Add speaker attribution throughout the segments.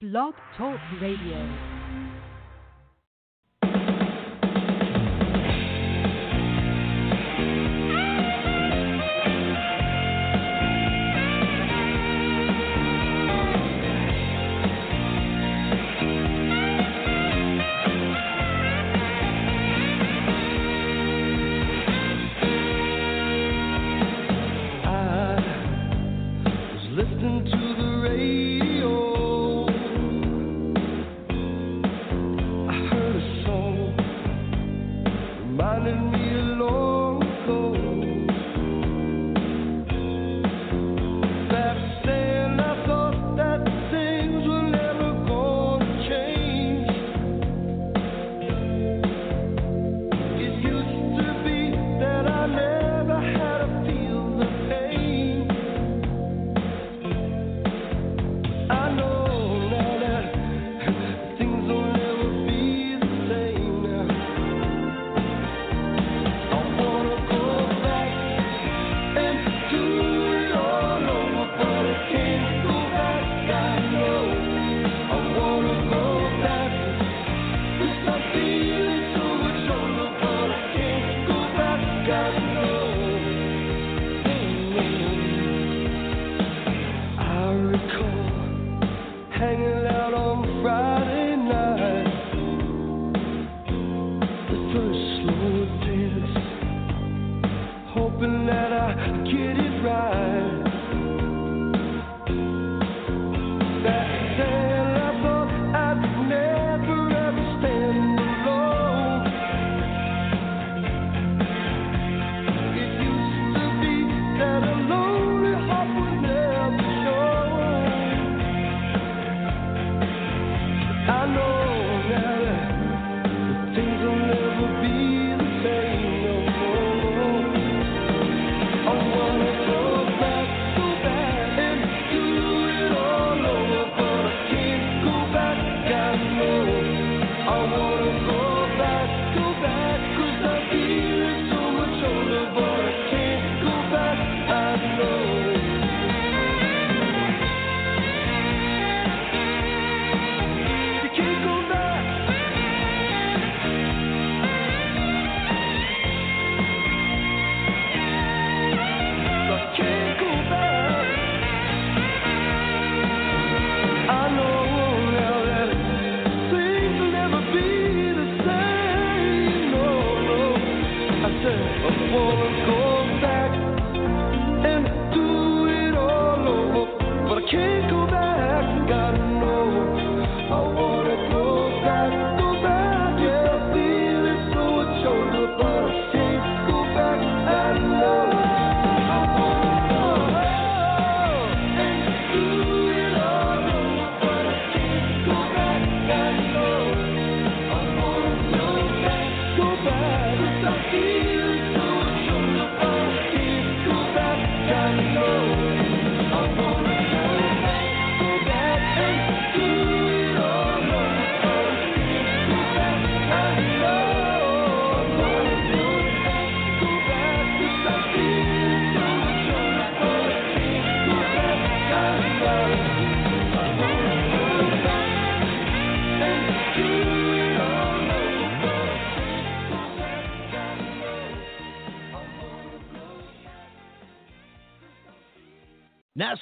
Speaker 1: Blog Talk Radio.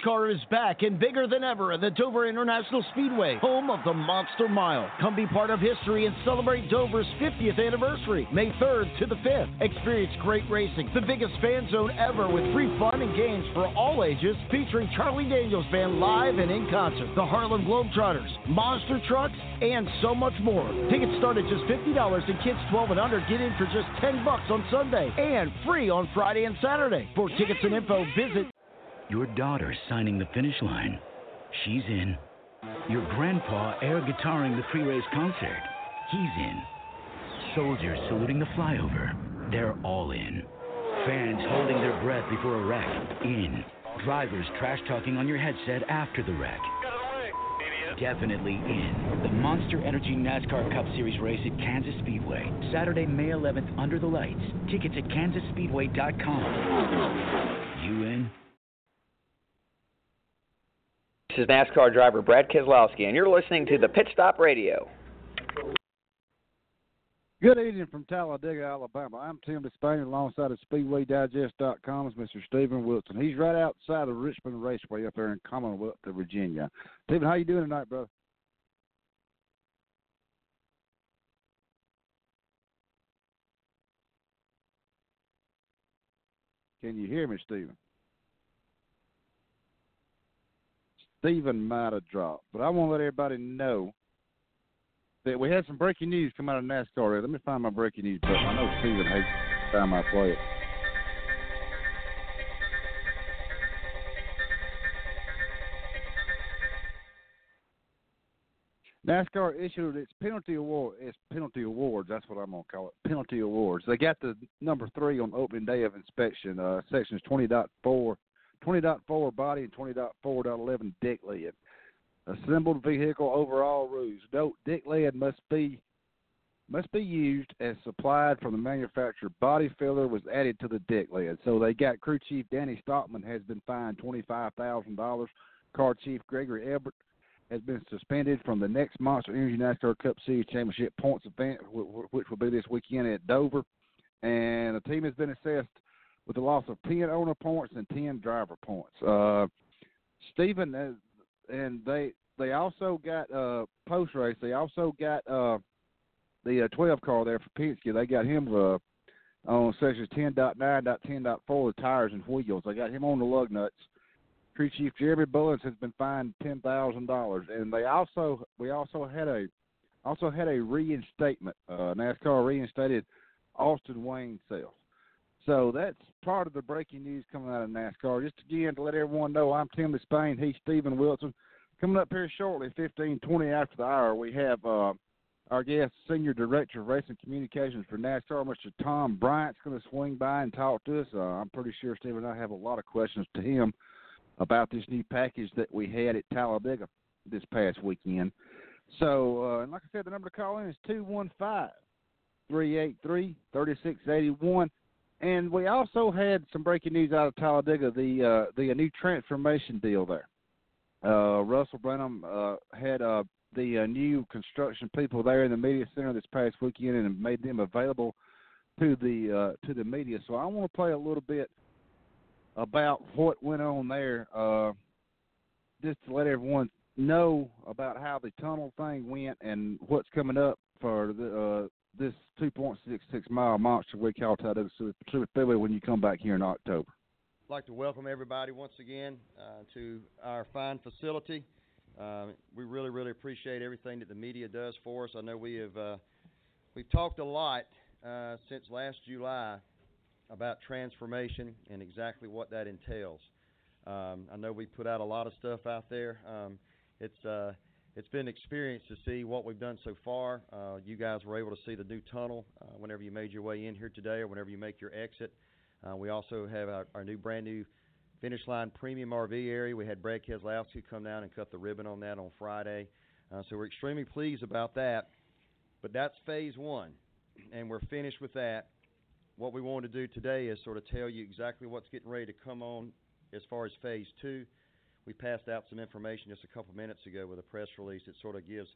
Speaker 2: NASCAR is back and bigger than ever at the Dover International Speedway, home of the Monster Mile. Come be part of history and celebrate Dover's 50th anniversary, May 3rd to the 5th. Experience great racing, the biggest fan zone ever with free fun and games for all ages, featuring Charlie Daniels Band live and in concert, the Harlem Globetrotters, monster trucks, and so much more. Tickets start at just $50 and kids 12 and under get in for just 10 bucks on Sunday and free on Friday and Saturday. For tickets and info, visit
Speaker 3: your daughter's signing the finish line. She's in. Your grandpa air guitaring the pre race concert. He's in. Soldiers saluting the flyover. They're all in. Fans holding their breath before a wreck. In. Drivers trash talking on your headset after the wreck. Definitely in. The Monster Energy NASCAR Cup Series race at Kansas Speedway. Saturday, May 11th, under the lights. Tickets at kansasspeedway.com. You in?
Speaker 4: This is NASCAR driver Brad Keselowski, and you're listening to the Pit Stop Radio.
Speaker 5: Good evening from Talladega, Alabama. I'm Tim Disspain alongside of SpeedwayDigest.com's Mr. Steven Wilson. He's right outside of Richmond Raceway up there in Commonwealth, of Virginia. Steven, how you doing tonight, brother? Can you hear me, Steven? Steven might have dropped, but I want to let everybody know that we had some breaking news come out of NASCAR. Let me find my breaking news button. I know Steven hates the time I play it. NASCAR issued its penalty award. Its penalty awards. That's what I'm gonna call it. Penalty awards. They got the number three on opening day of inspection. Uh, sections 20.4, 20.4 body and 20.4.11 deck lid. Assembled vehicle overall rules. Note: deck lid must be must be used as supplied from the manufacturer. Body filler was added to the deck lid. So they got crew chief Danny Stockman has been fined twenty five thousand dollars. Car chief Gregory Ebert has been suspended from the next Monster Energy NASCAR Cup Series Championship points event, which will be this weekend at Dover. And the team has been assessed with a loss of 10 owner points and 10 driver points. Uh, Steven, uh, and they they also got uh, post race. They also got uh, the uh, 12 car there for Penske. They got him uh, on sections 10.9.10.4, the tires and wheels. They got him on the lug nuts. Crew Chief Jeremy Bullins has been fined ten thousand dollars, and they also we also had a also had a reinstatement. Uh, NASCAR reinstated Austin Wayne Self. So that's part of the breaking news coming out of NASCAR. Just again to let everyone know, I'm Tim Disspain. He's Steven Wilson. Coming up here shortly, fifteen twenty after the hour, we have uh, our guest, Senior Director of Racing Communications for NASCAR, Mr. Tom Bryant's going to swing by and talk to us. Uh, I'm pretty sure Steven and I have a lot of questions to him about this new package that we had at Talladega this past weekend. So, uh, and like I said, the number to call in is 215 383 3681. And we also had some breaking news out of Talladega, the uh, the new transformation deal there. Uh, Russell Branham uh, had uh, the uh, new construction people there in the media center this past weekend and made them available to the uh, to the media. So I want to play a little bit about what went on there, uh, just to let everyone know about how the tunnel thing went and what's coming up for the, uh, this 2.66 mile monster we call Talladega Pacific Speedway when you come back here in October.
Speaker 6: I'd like to welcome everybody once again uh, to our fine facility. Uh, we really, really appreciate everything that the media does for us. I know we have uh, we've talked a lot uh, since last July about transformation and exactly what that entails. Um, I know we put out a lot of stuff out there. Um, it's uh, it's been an experience to see what we've done so far. Uh, you guys were able to see the new tunnel uh, whenever you made your way in here today, or whenever you make your exit. Uh, we also have our, our new brand new finish line premium RV area. We had Brad Keselowski come down and cut the ribbon on that on Friday, uh, so we're extremely pleased about that. But that's phase one, and we're finished with that what we want to do today is sort of tell you exactly what's getting ready to come on as far as phase two. We passed out some information just a couple minutes ago with a press release that sort of gives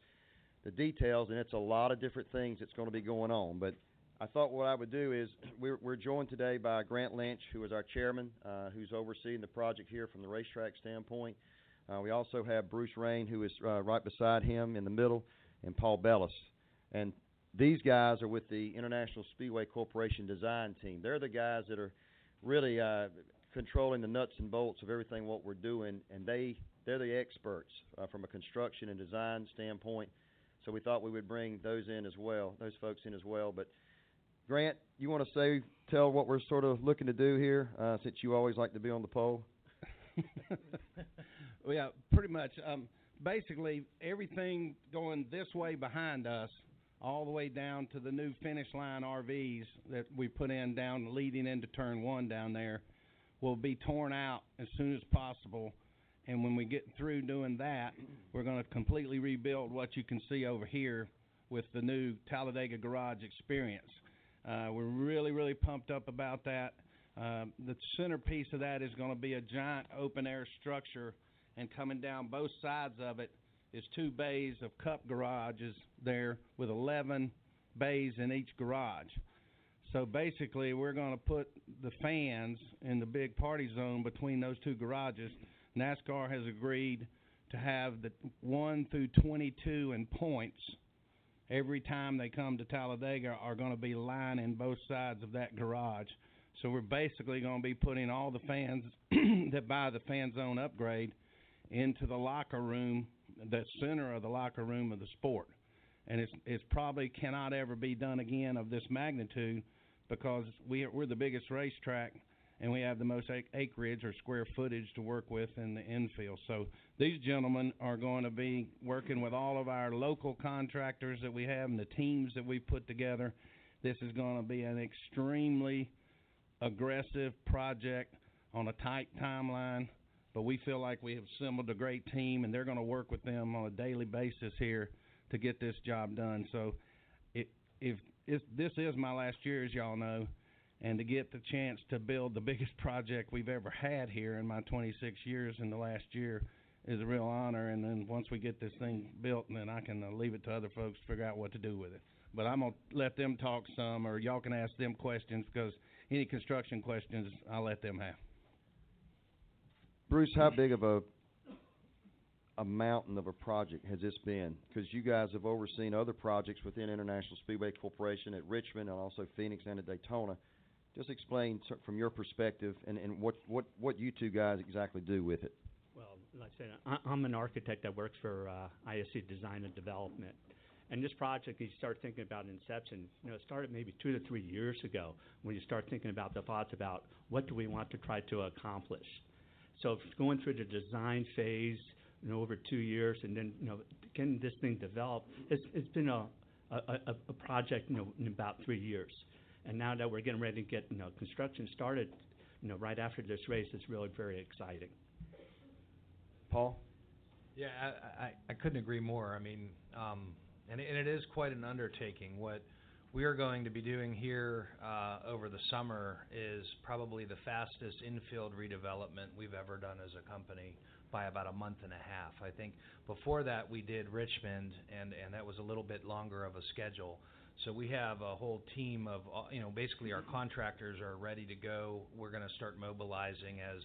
Speaker 6: the details, and it's a lot of different things that's going to be going on. But I thought what I would do is we're, we're joined today by Grant Lynch, who is our chairman, uh, who's overseeing the project here from the racetrack standpoint. Uh, we also have Bruce Rain, who is uh, right beside him in the middle, and Paul Bellis. And these guys are with the International Speedway Corporation design team. They're the guys that are really uh, controlling the nuts and bolts of everything what we're doing, and they they're the experts uh, from a construction and design standpoint. So we thought we would bring those in as well, those folks in as well. But Grant, you want to say tell what we're sort of looking to do here, uh, since you always like to be on the pole.
Speaker 7: well, yeah, pretty much. Um, basically, everything going this way behind us all the way down to the new finish line RVs that we put in down leading into turn one down there will be torn out as soon as possible. And when we get through doing that, we're going to completely rebuild what you can see over here with the new Talladega Garage experience. Uh, we're really, really pumped up about that. Uh, the centerpiece of that is going to be a giant open air structure and coming down both sides of it is two bays of cup garages there with 11 bays in each garage. So basically, we're going to put the fans in the big party zone between those two garages. NASCAR has agreed to have the 1 through 22 in points every time they come to Talladega are going to be lining both sides of that garage. So we're basically going to be putting all the fans that buy the fan zone upgrade into the locker room, the center of the locker room of the sport. And it's it's probably cannot ever be done again of this magnitude because we are, we're the biggest racetrack and we have the most acreage or square footage to work with in the infield. So these gentlemen are going to be working with all of our local contractors that we have and the teams that we put together. This is going to be an extremely aggressive project on a tight timeline, but we feel like we have assembled a great team and they're going to work with them on a daily basis here to get this job done. So if, if this is my last year, as y'all know, and to get the chance to build the biggest project we've ever had here in my 26 years in the last year is a real honor. And then once we get this thing built, then I can uh, leave it to other folks to figure out what to do with it. But I'm gonna let them talk some, or y'all can ask them questions because any construction questions I'll let them have.
Speaker 6: Bruce, how big of a a mountain of a project has this been? Because you guys have overseen other projects within International Speedway Corporation at Richmond and also Phoenix and at Daytona. Just explain from your perspective and, and what, what, what you two guys exactly do with it.
Speaker 8: Well, like I said, I, I'm an architect that works for uh, ISC Design and Development. And this project, you start thinking about inception, you know, it started maybe two to three years ago when you start thinking about the thoughts about what do we want to try to accomplish. So going through the design phase, you know, over two years, and then you know, getting this thing developed, it's it's been a a, a, a project, you know, in about three years. And now that we're getting ready to get you know construction started, you know, right after this race, it's really very exciting.
Speaker 6: Paul?
Speaker 9: Yeah, I, I, I couldn't agree more. I mean, um, and, and it is quite an undertaking. What we are going to be doing here uh, over the summer is probably the fastest infield redevelopment we've ever done as a company by about a month and a half. I think before that we did Richmond, and, and that was a little bit longer of a schedule. So we have a whole team of, uh, you know, basically our contractors are ready to go. We're going to start mobilizing as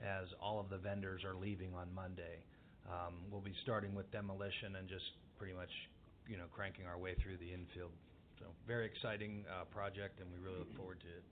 Speaker 9: as all of the vendors are leaving on Monday. Um, we'll be starting with demolition and just pretty much, you know, cranking our way through the infield. So very exciting uh, project, and we really look forward to it.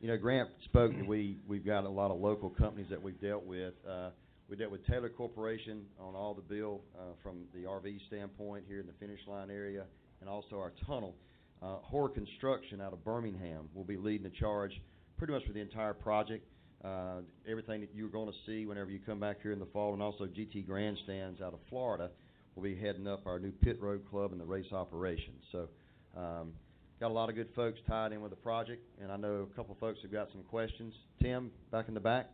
Speaker 6: You know, Grant spoke we, we've got a lot of local companies that we've dealt with. Uh, we dealt with Taylor Corporation on all the bill, uh, from the RV standpoint here in the finish line area, and also our tunnel. Uh, Hoar Construction out of Birmingham will be leading the charge pretty much for the entire project. Uh, everything that you're gonna see whenever you come back here in the fall, and also GT Grandstands out of Florida will be heading up our new pit road club and the race operations. So, um, got a lot of good folks tied in with the project, and I know a couple folks have got some questions. Tim, back in the back?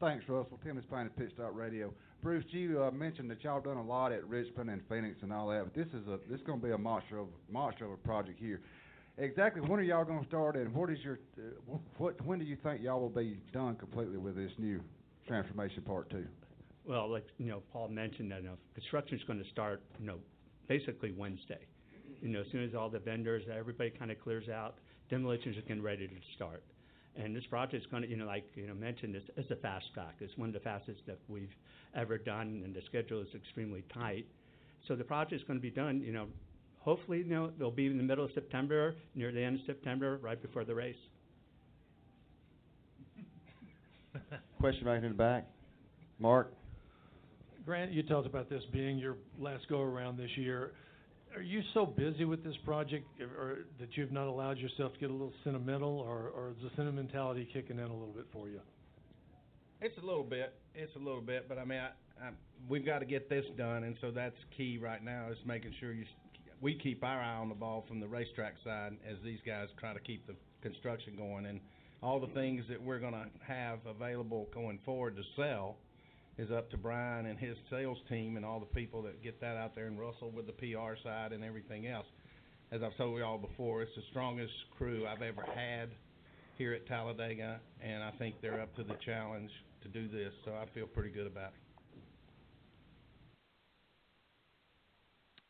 Speaker 5: Thanks, Russell. Tim is playing at Pit Stop Radio. Bruce, you uh, mentioned that y'all done a lot at Richmond and Phoenix and all that, but this is a this is going to be a monster of monster of a project here. Exactly when are y'all going to start, and what is your uh, what when do you think y'all will be done completely with this new transformation part two?
Speaker 8: Well, like, you know, Paul mentioned that, you know, construction's gonna start, you know, basically Wednesday. You know, as soon as all the vendors, everybody kinda clears out, demolitions are getting ready to start. And this project's gonna, you know, like, you know, mentioned, it's, it's a fast track. It's one of the fastest that we've ever done, and the schedule is extremely tight. So the project is gonna be done, you know, hopefully, you know, they'll be in the middle of September, near the end of September, right before the race.
Speaker 6: Question right in the back. Mark?
Speaker 10: Grant, you talked about this being your last go-around this year. Are you so busy with this project, or- or that you've not allowed yourself to get a little sentimental, or, or is the sentimentality kicking in a little bit for you?
Speaker 7: It's a little bit. It's a little bit, but I mean, I, I, we've got to get this done, and so that's key right now is making sure you, we keep our eye on the ball from the racetrack side as these guys try to keep the construction going, and all the things that we're going to have available going forward to sell is up to Brian and his sales team and all the people that get that out there, and Russell with the PR side and everything else. As I've told you all before, it's the strongest crew I've ever had here at Talladega, and I think they're up to the challenge to do this, so I feel pretty good about it.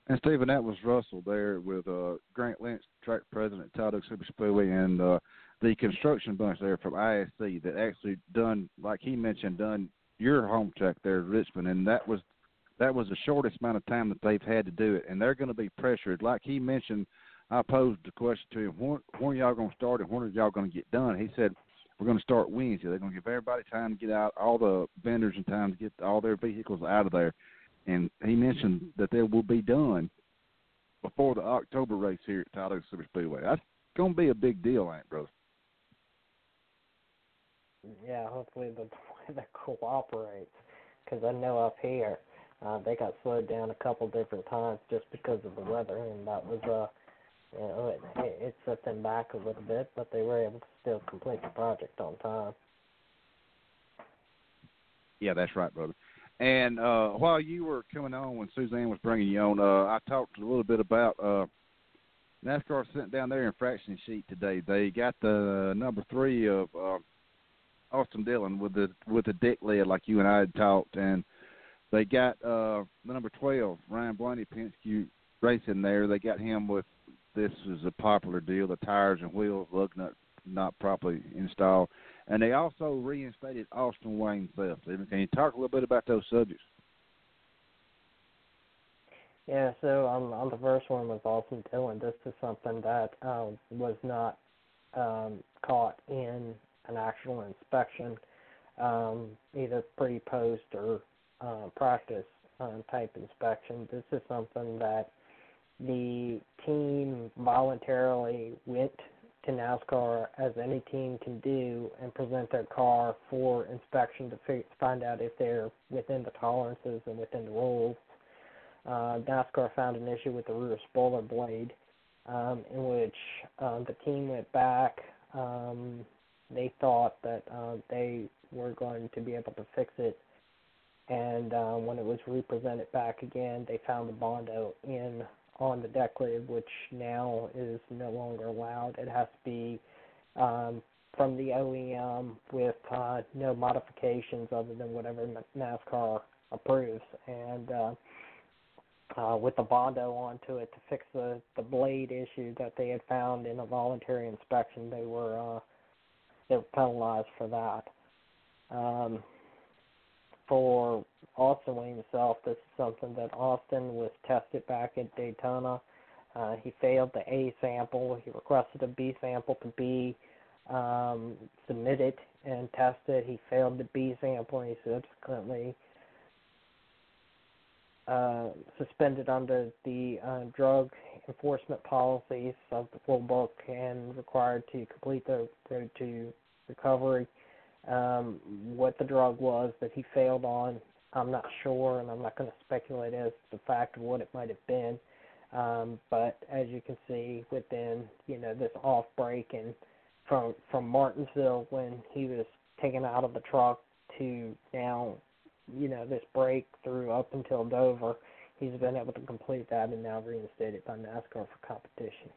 Speaker 5: And Steven, that was Russell there with uh, Grant Lynch, track president Talladega Super Speedway, and uh, the construction bunch there from ISC that actually done, like he mentioned, done your home track there Richmond, and that was that was the shortest amount of time that they've had to do it, and they're going to be pressured. Like he mentioned, I posed the question to him: when, when are y'all going to start, and when are y'all going to get done? He said, "We're going to start Wednesday. They're going to give everybody time to get out, all the vendors and time to get all their vehicles out of there." And he mentioned that they will be done before the October race here at Talladega Super Speedway. That's going to be a big deal, ain't it, brother?
Speaker 11: Yeah, hopefully the weather cooperates, because I know up here uh, they got slowed down a couple different times just because of the weather, and that was uh, you know, it, it set them back a little bit, but they were able to still complete the project on time.
Speaker 5: Yeah, that's right, brother. And uh, while you were coming on, when Suzanne was bringing you on, uh, I talked a little bit about uh, NASCAR sent down their infraction sheet today. They got the number three of uh, Austin Dillon with the with the deck lid, like you and I had talked, and they got uh, the number twelve Ryan Blaney Penske racing there. They got him with this is a popular deal: the tires and wheels lug nut not properly installed, and they also reinstated Austin Wayne Self. Can you talk a little bit about those subjects?
Speaker 11: Yeah, so um, on the first one with Austin Dillon, this is something that uh, was not um, caught in an actual inspection, um, either pre, post, or uh, practice uh, type inspection. This is something that the team voluntarily went to NASCAR as any team can do and present their car for inspection to fi- find out if they're within the tolerances and within the rules. Uh, NASCAR found an issue with the rear spoiler blade, um, in which um, the team went back. Um, they thought that uh, they were going to be able to fix it, and uh, when it was represented back again, they found the bondo in on the deck lid, which now is no longer allowed. It has to be um, from the OEM with uh, no modifications other than whatever NASCAR approves. And uh, uh, with the Bondo onto it to fix the, the blade issue that they had found in a voluntary inspection, they were uh, they were penalized for that. Um, for Austin Wayne himself, this is something that Austin was tested back at Daytona. Uh, he failed the A sample. He requested a B sample to be um, submitted and tested. He failed the B sample, and he subsequently uh, suspended under the uh, drug enforcement policies of the full book and required to complete the road to recovery. Um, what the drug was that he failed on, I'm not sure, and I'm not going to speculate as to the fact of what it might have been. Um, but as you can see, within you know this off break and from from Martinsville when he was taken out of the truck to now, you know this break through up until Dover, he's been able to complete that and now reinstated by NASCAR for competition.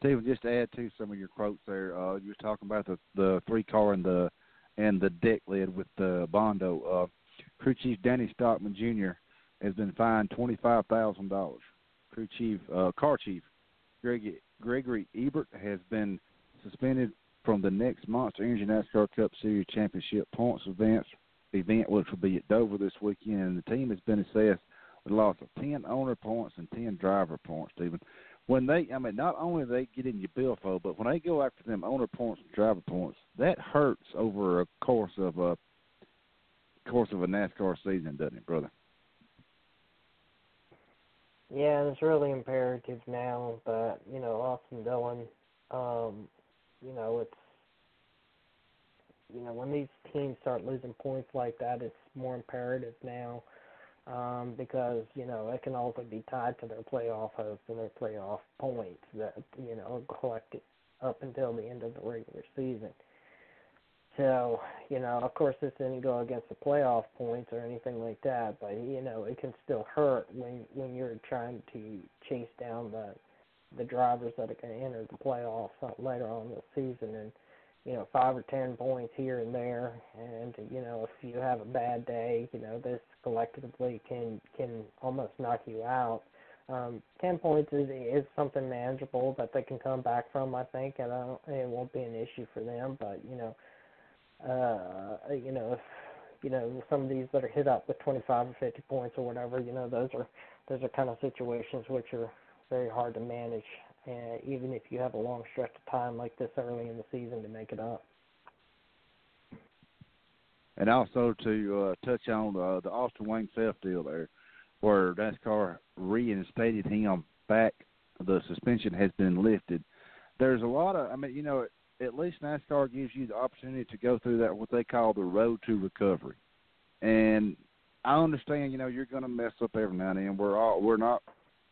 Speaker 5: Steven, just to add to some of your quotes there, uh, you were talking about the the three car and the and the deck lid with the Bondo. Uh, crew chief Danny Stockman Jr. has been fined twenty five thousand dollars. Crew chief, uh, car chief Greg, Gregory Ebert has been suspended from the next Monster Energy NASCAR Cup Series Championship points events event, which will be at Dover this weekend. And the team has been assessed with a loss of ten owner points and ten driver points. Steven, when they, I mean, not only they get in your billfold, but when they go after them owner points and driver points, that hurts over a course of a course of a NASCAR season, doesn't it, brother?
Speaker 11: Yeah, it's really imperative now that you know Austin Dillon, um, you know it's you know when these teams start losing points like that, it's more imperative now um, because you know it can also be tied to their playoff hopes and their playoff points that you know collected up until the end of the regular season. So, you know, of course, this didn't go against the playoff points or anything like that, but you know, it can still hurt when when you're trying to chase down the the drivers that are going to enter the playoffs later on the season, and you know five or ten points here and there, and you know if you have a bad day, you know this collectively can can almost knock you out. Um, ten points is is something manageable that they can come back from, I think, and I don't, it won't be an issue for them. But you know, uh, you know if you know some of these that are hit up with 25 or 50 points or whatever, you know those are those are kind of situations which are very hard to manage, uh, even if you have a long stretch of time like this early in the season to make it up.
Speaker 5: And also to uh, touch on uh, the Austin Wayne Self deal there, where NASCAR reinstated him back. The suspension has been lifted. There's a lot of, I mean, you know, at least NASCAR gives you the opportunity to go through that what they call the road to recovery. And I understand, you know, you're going to mess up every now and then. We're all we're not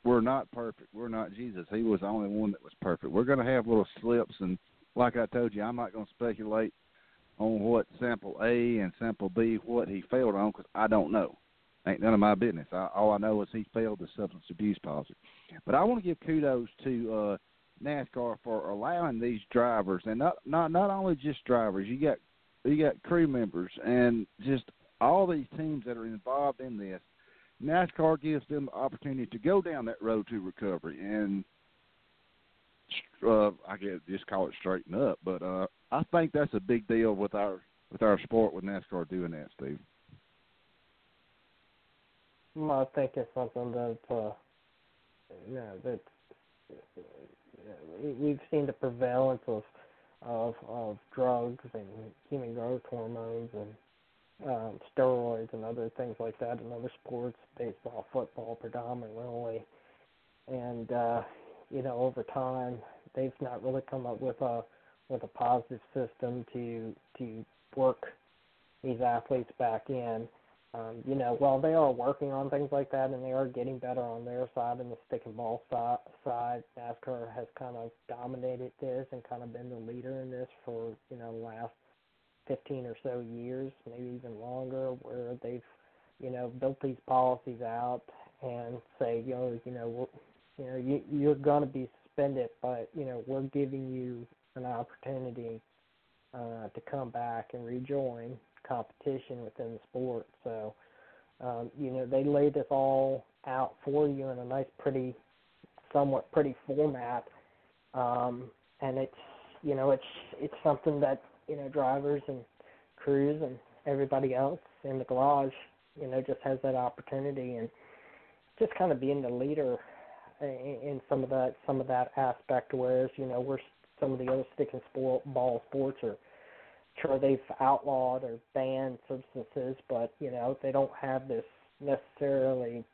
Speaker 5: we're not perfect. We're not Jesus. He was the only one that was perfect. We're going to have little slips, and like I told you, I'm not going to speculate on what sample A and sample B what he failed on because I don't know. Ain't none of my business. I, all I know is he failed the substance abuse policy. But I want to give kudos to uh, NASCAR for allowing these drivers, and not not not only just drivers. You got you got crew members and just all these teams that are involved in this. NASCAR gives them the opportunity to go down that road to recovery, and uh, I guess just call it straighten up. But uh, I think that's a big deal with our with our sport with NASCAR doing that, Steve.
Speaker 11: Well, I think it's something that uh, know that we've seen the prevalence of of of drugs and human growth hormones and um, steroids and other things like that in other sports, baseball, football predominantly, and uh, you know over time they've not really come up with a with a positive system to to work these athletes back in. Um, you know, while they are working on things like that and they are getting better on their side and the stick and ball side, NASCAR has kind of dominated this and kind of been the leader in this for you know the last 15 or so years, maybe even longer, where they've you know built these policies out and say, you know, you know, you know, you, you're going to be suspended, but you know, we're giving you an opportunity uh, to come back and rejoin competition within the sport. So, um, you know, they lay this all out for you in a nice, pretty, somewhat pretty format, um, and it's you know it's it's something that you know drivers and crews and everybody else in the garage, you know, just has that opportunity and just kind of being the leader in, some of that some of that aspect. Whereas you know we're some of the other stick and sport, ball sports are sure they've outlawed or banned substances, but you know they don't have this necessarily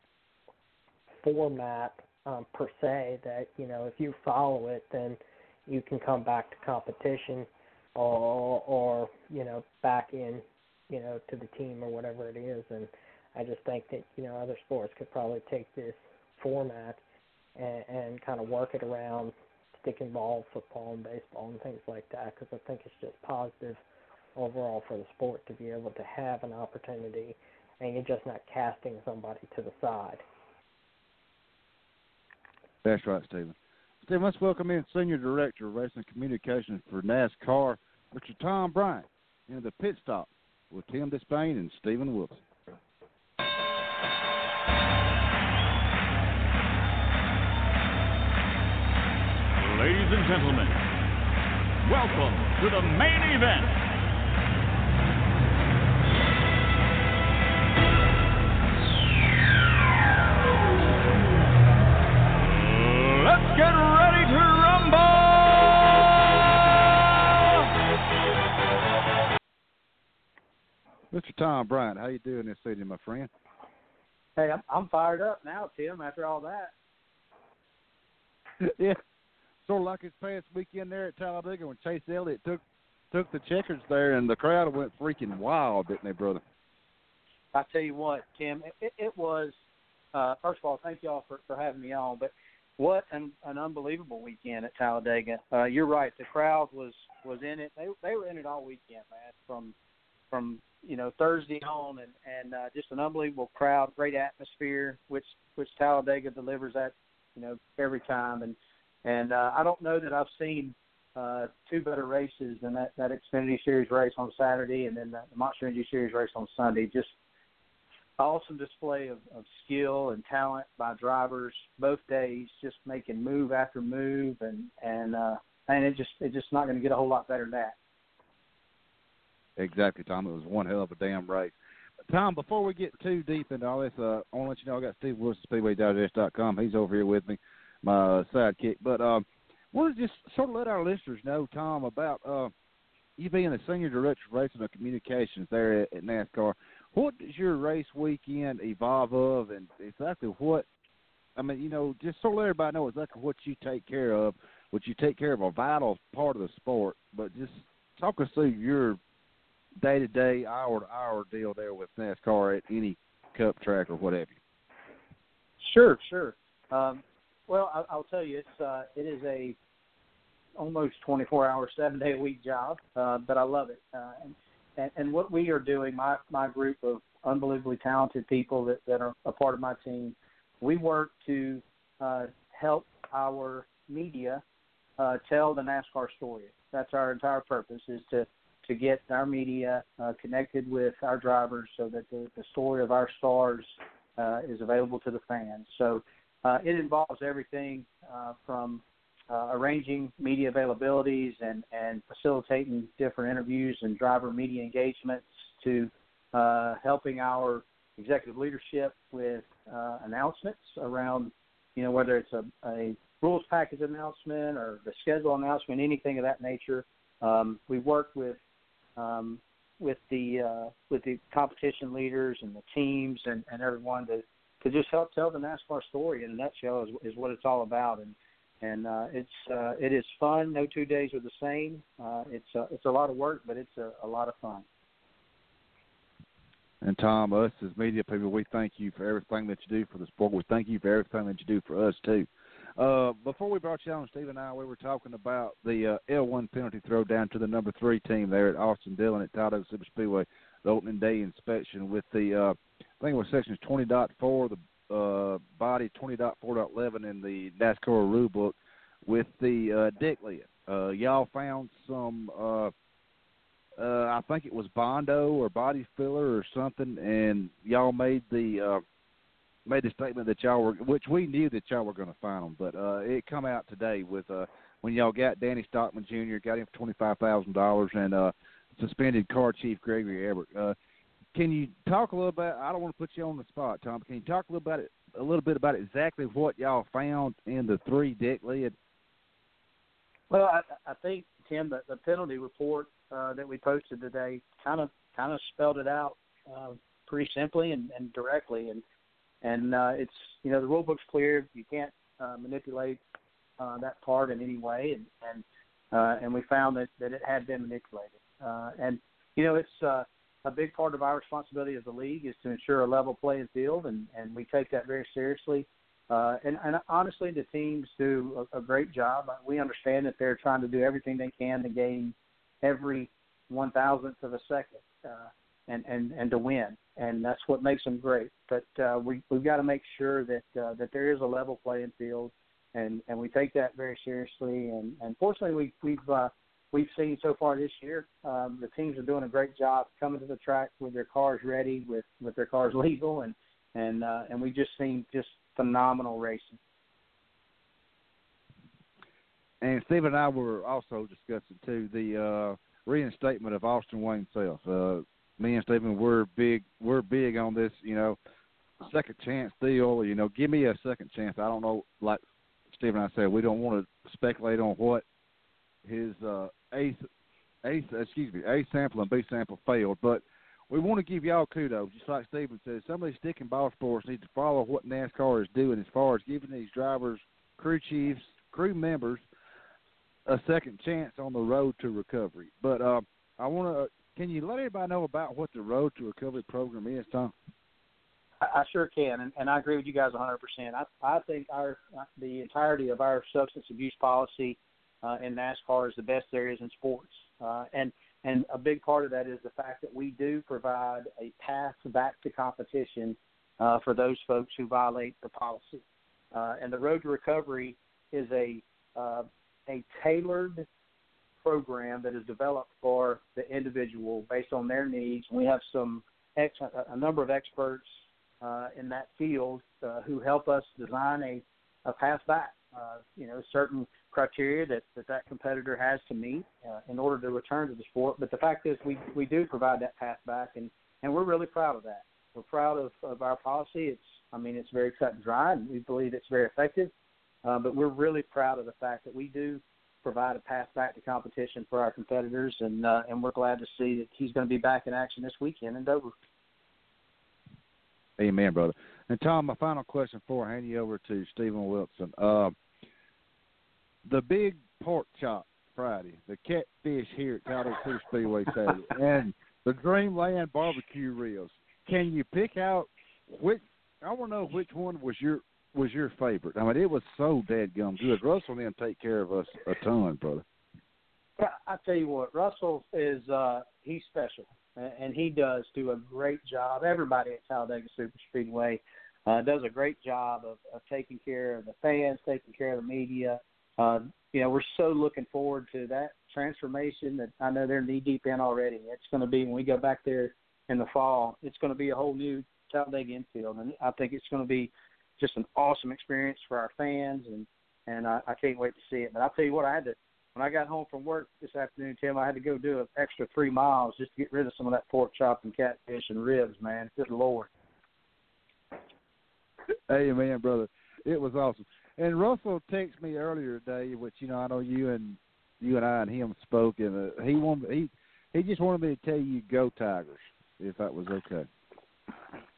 Speaker 11: format um, per se that you know if you follow it, then you can come back to competition or or you know back in you know to the team or whatever it is. And I just think that you know other sports could probably take this format and, and kind of work it around stick and ball, football and baseball and things like that because I think it's just positive overall for the sport to be able to have an opportunity and you're just not casting somebody to the side.
Speaker 5: That's right, Steven. Steven, let's welcome in Senior Director of Racing Communications for NASCAR, Mr. Tom Bryant, in the pit stop with Tim Disspain and Steven Wilson.
Speaker 12: Ladies and gentlemen, welcome to the main event. Let's get ready
Speaker 5: Mr. Tom Bryant, how you doing this evening, my friend?
Speaker 13: Hey, I'm, I'm fired up now, Tim. After all that.
Speaker 5: yeah, sort of like his past weekend there at Talladega when Chase Elliott took took the checkers there, and the crowd went freaking wild, didn't they, brother?
Speaker 13: I tell you what, Tim, it, it was. Uh, first of all, thank y'all for for having me on, but what an, an unbelievable weekend at Talladega. Uh, you're right. The crowd was was in it. They they were in it all weekend, man. From from you know Thursday on, and and uh, just an unbelievable crowd, great atmosphere, which which Talladega delivers that you know every time. And and uh, I don't know that I've seen uh, two better races than that that Xfinity Series race on Saturday, and then the, Monster Energy Series race on Sunday. Just awesome display of, of skill and talent by drivers both days, just making move after move, and and uh, and it just it's just not going to get a whole lot better than that.
Speaker 5: Exactly, Tom. It was one hell of a damn race. Tom, before we get too deep into all this, uh, I want to let you know I got Steve Wilson, SpeedwayDigest.com. He's over here with me, my uh, sidekick. But um, want to just sort of let our listeners know, Tom, about uh, you being the senior director of racing and communications there at, at NASCAR. What does your race weekend evolve of, and exactly what? I mean, you know, just so let everybody know exactly what you take care of, what you take care of a vital part of the sport. But just talk us through your day to day, hour to hour deal there with NASCAR at any Cup track or whatever.
Speaker 13: Sure, sure. Um, well, I, I'll tell you, it's uh, it is a almost 24 hour, seven day a week job, uh, but I love it. Uh, and, and, and what we are doing, my my group of unbelievably talented people that that are a part of my team, we work to uh, help our media uh, tell the NASCAR story. That's our entire purpose is to to get our media uh, connected with our drivers so that the, the story of our stars uh, is available to the fans. So uh, it involves everything uh, from uh, arranging media availabilities and, and facilitating different interviews and driver media engagements to uh, helping our executive leadership with announcements around, you know, whether it's a, a rules package announcement or the schedule announcement, anything of that nature. Um, we work with um, with the uh, with the competition leaders and the teams and, and everyone to to just help tell the NASCAR story in a nutshell is, is what it's all about. And and uh, it's uh, it is fun. No two days are the same. Uh, it's uh, it's a lot of work, but it's a, a lot of fun.
Speaker 5: And Tom, us as media people, we thank you for everything that you do for the sport. We thank you for everything that you do for us too. Uh, before we brought you on, Steve and I, we were talking about the uh, L1 penalty throw down to the number three team there at Austin Dillon at Talladega Super Speedway, the opening day inspection with the, uh, I think it was sections 20.4, the uh, body 20.4.11 in the NASCAR rule book with the uh, deck lid. Uh, y'all found some, uh, uh, I think it was Bondo or body filler or something, and y'all made the uh, made the statement that y'all were, which we knew that y'all were going to find them, but uh, it come out today with uh, when y'all got Danny Stockman Jr. got him for twenty five thousand dollars and uh, suspended car chief Gregory Everett. Uh, can you talk a little bit? I don't want to put you on the spot, Tom. Can you talk a little about it, a little bit about exactly what y'all found in the three deck lid?
Speaker 13: Well, I, I think Tim, the, the penalty report uh, that we posted today kind of kind of spelled it out uh, pretty simply and, and directly, and and uh, it's you know the rule book's clear. You can't uh, manipulate uh, that part in any way, and and uh, and we found that that it had been manipulated, uh, and you know it's uh, a big part of our responsibility as a league is to ensure a level playing field, and and we take that very seriously. Uh, and, and honestly, the teams do a, a great job. We understand that they're trying to do everything they can to gain every one thousandth of a second, uh, and and and to win, and that's what makes them great. But uh, we we've got to make sure that uh, that there is a level playing field, and and we take that very seriously. And and fortunately, we we've uh, we've seen so far this year, um, the teams are doing a great job coming to the track with their cars ready, with with their cars legal, and and uh, and we've just seen just phenomenal racing.
Speaker 5: And Steve and I were also discussing too the uh, reinstatement of Austin Wayne Self. Uh, me and Steven, we're big, we're big on this. You know, second chance deal. You know, give me a second chance. I don't know, like Steve and I said, we don't want to speculate on what his uh, A, A, excuse me, A sample and B sample failed, but we want to give y'all kudos. Just like Steven said, some of these stick and ball sports need to follow what NASCAR is doing as far as giving these drivers, crew chiefs, crew members a second chance on the road to recovery. But uh, I want to. Can you let everybody know about what the Road to Recovery program is, Tom?
Speaker 13: I, I sure can, and, and I agree with you guys 100%. I, I think our the entirety of our substance abuse policy uh, in NASCAR is the best there is in sports, uh, and and a big part of that is the fact that we do provide a path back to competition uh, for those folks who violate the policy. Uh, and the road to recovery is a uh, a tailored program that is developed for the individual based on their needs. We have some ex- a number of experts uh, in that field uh, who help us design a, a path back. Uh, you know, certain criteria that, that that competitor has to meet uh, in order to return to the sport. But the fact is, we we do provide that path back, and and we're really proud of that. We're proud of, of our policy. It's I mean, it's very cut and dry, and we believe it's very effective. Uh, but we're really proud of the fact that we do provide a path back to competition for our competitors, and uh, and we're glad to see that he's going to be back in action this weekend in Dover.
Speaker 5: Amen, brother. And Tom, my final question before I hand you over to Steven Wilson. Uh, the big pork chop Friday, the catfish here at Talladega Speedway Saturday, and the Dreamland barbecue ribs. Can you pick out which? I want to know which one was your was your favorite. I mean, it was so dead gum good. Russell them take care of us a ton, brother.
Speaker 13: I tell you what, Russell is uh he's special, and he does do a great job. Everybody at Talladega Super Speedway uh, does a great job of, of taking care of the fans, taking care of the media. Uh, you know, we're so looking forward to that transformation that I know they're knee deep in already. It's going to be when we go back there in the fall. It's going to be a whole new Talladega infield, and I think it's going to be just an awesome experience for our fans, and and I, I can't wait to see it. But I'll tell you what, I had to when I got home from work this afternoon, Tim, I had to go do an extra three miles just to get rid of some of that pork chop and catfish and ribs, man. Good lord.
Speaker 5: Hey man, brother. It was awesome. And Russell texted me earlier today, which you know I know you and you and I and him spoke, and uh, he wanted he he just wanted me to tell you go Tigers if that was okay.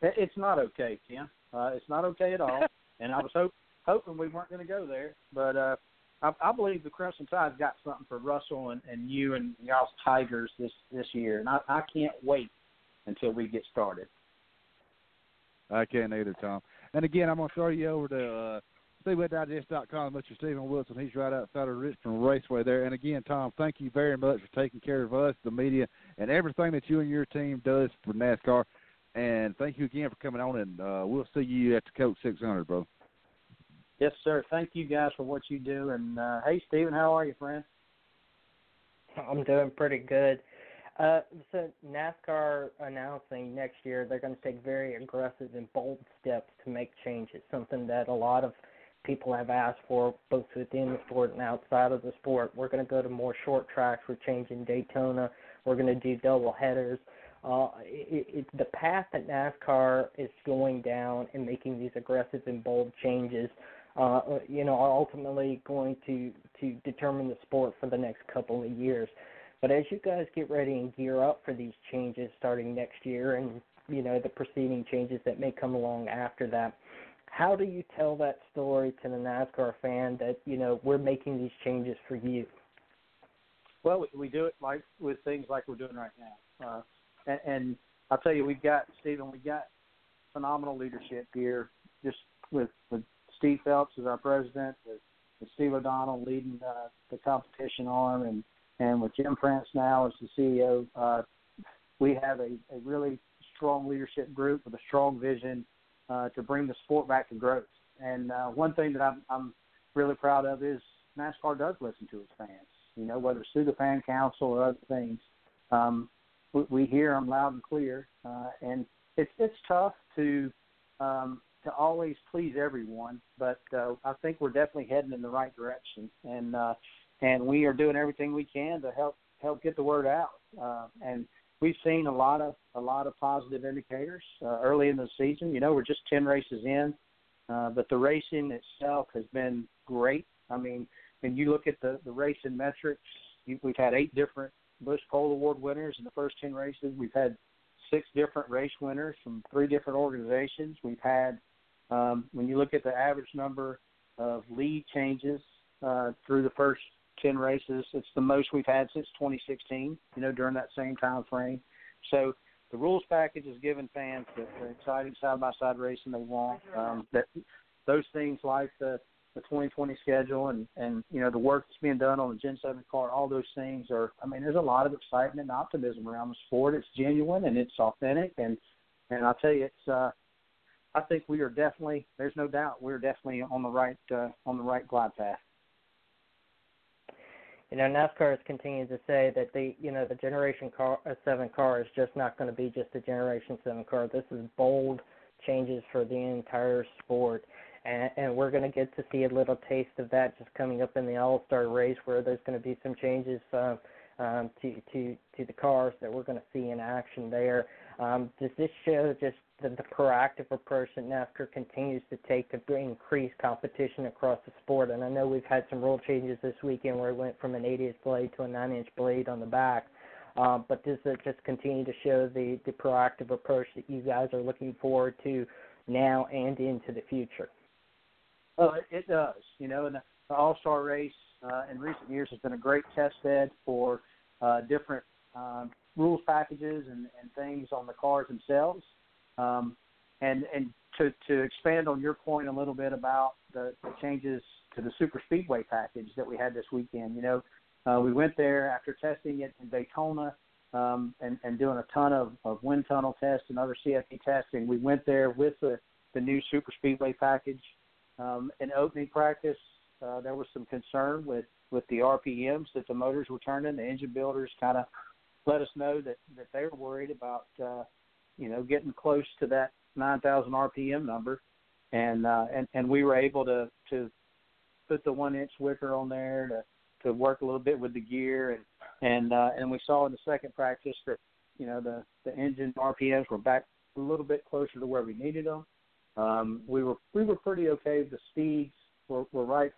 Speaker 13: It's not okay, Tim. Uh, it's not okay at all. and I was hope, hoping we weren't going to go there, but uh, I, I believe the Crimson Tide's got something for Russell and, and you and y'all's Tigers this this year, and I, I can't wait until we get started.
Speaker 5: I can't either, Tom. And again, I'm going to throw you over to uh, SpeedwayDigest.com, Mr. Steven Wilson. He's right outside of Richmond Raceway there. And again, Tom, thank you very much for taking care of us, the media, and everything that you and your team does for NASCAR. And thank you again for coming on, and uh, we'll see you at the Coke 600, bro.
Speaker 13: Yes, sir. Thank you guys for what you do. And uh, hey, Steven, how are you, friend?
Speaker 11: I'm doing pretty good. Uh, so NASCAR announcing next year they're going to take very aggressive and bold steps to make changes. Something that a lot of people have asked for, both within the sport and outside of the sport. We're going to go to more short tracks. We're changing Daytona. We're going to do double headers. Uh, it, it, the path that NASCAR is going down and making these aggressive and bold changes uh, you know, are ultimately going to to determine the sport for the next couple of years. But as you guys get ready and gear up for these changes starting next year, and you know the preceding changes that may come along after that, how do you tell that story to the NASCAR fan that you know we're making these changes for you?
Speaker 13: Well, we, do it like with things like we're doing right now, uh, and, and I'll tell you, we've got Steven, we've got phenomenal leadership here, just with with Steve Phelps is our president, with, with Steve O'Donnell leading uh, the competition arm, and and with Jim France now as the CEO. Uh, we have a, a really strong leadership group with a strong vision uh, to bring the sport back to growth. And uh, one thing that I'm, I'm really proud of is NASCAR does listen to its fans. You know, whether it's through the fan council or other things, um, we, we hear them loud and clear. Uh, and it's it's tough to um, to always please everyone, but uh, I think we're definitely heading in the right direction, and uh, and we are doing everything we can to help help get the word out. Uh, and we've seen a lot of a lot of positive indicators uh, early in the season. You know, we're just ten races in, uh, but the racing itself has been great. I mean, when you look at the the racing metrics, you, we've had eight different Busch Pole Award winners in the first ten races. We've had six different race winners from three different organizations. We've had um, when you look at the average number of lead changes uh, through the first 10 races, it's the most we've had since 2016, you know, during that same time frame. So the rules package is giving fans the, the exciting side-by-side racing they want. Um, that Those things like the, the 2020 schedule and, and, you know, the work that's being done on the Gen 7 car, all those things are, I mean, there's a lot of excitement and optimism around the sport. It's genuine and it's authentic. And, and I'll tell you, it's, uh, I think we are definitely. There's no doubt we're definitely on the right uh, on the right glide path.
Speaker 11: you know, NASCAR has continued to say that the, you know, the Generation car, uh, Seven car is just not going to be just a Generation Seven car. This is bold changes for the entire sport, and, and we're going to get to see a little taste of that just coming up in the All Star race, where there's going to be some changes uh, um, to to to the cars that we're going to see in action there. Um, does this show just the, the proactive approach that NASCAR continues to take to increase competition across the sport? And I know we've had some rule changes this weekend where it went from an 8-inch blade to a 9-inch blade on the back. Um, but does it just continue to show the, the proactive approach that you guys are looking forward to now and into the future?
Speaker 13: Well, it, it does. You know, and the, the All Star race uh, in recent years has been a great test bed for uh, different um, rules packages and, and things on the cars themselves. Um, and and to to expand on your point a little bit about the, the changes to the super speedway package that we had this weekend. You know, uh, we went there after testing it in Daytona um, and and doing a ton of, of wind tunnel tests and other CFD testing. We went there with the the new super speedway package. Um, in opening practice, uh, there was some concern with with the RPMs that the motors were turning. The engine builders kind of let us know that that they were worried about uh, you know getting close to that 9,000 RPM number, and uh, and and we were able to to put the one inch wicker on there to to work a little bit with the gear and and uh, and we saw in the second practice that you know the the engine RPMs were back a little bit closer to where we needed them. Um, we were we were pretty okay. The speeds were, were right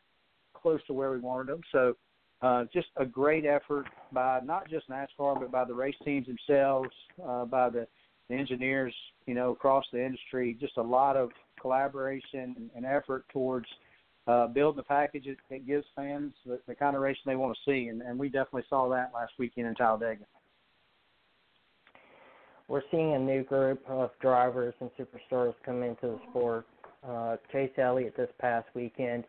Speaker 13: close to where we wanted them. So uh, just a great effort by not just NASCAR, but by the race teams themselves, uh, by the, the engineers, you know, across the industry. Just a lot of collaboration and, effort towards uh, building a package that, that gives fans the, the kind of racing they want to see, and, and we definitely saw that last weekend in Talladega.
Speaker 11: We're seeing a new group of drivers and superstars come into the sport. Uh, Chase Elliott this past weekend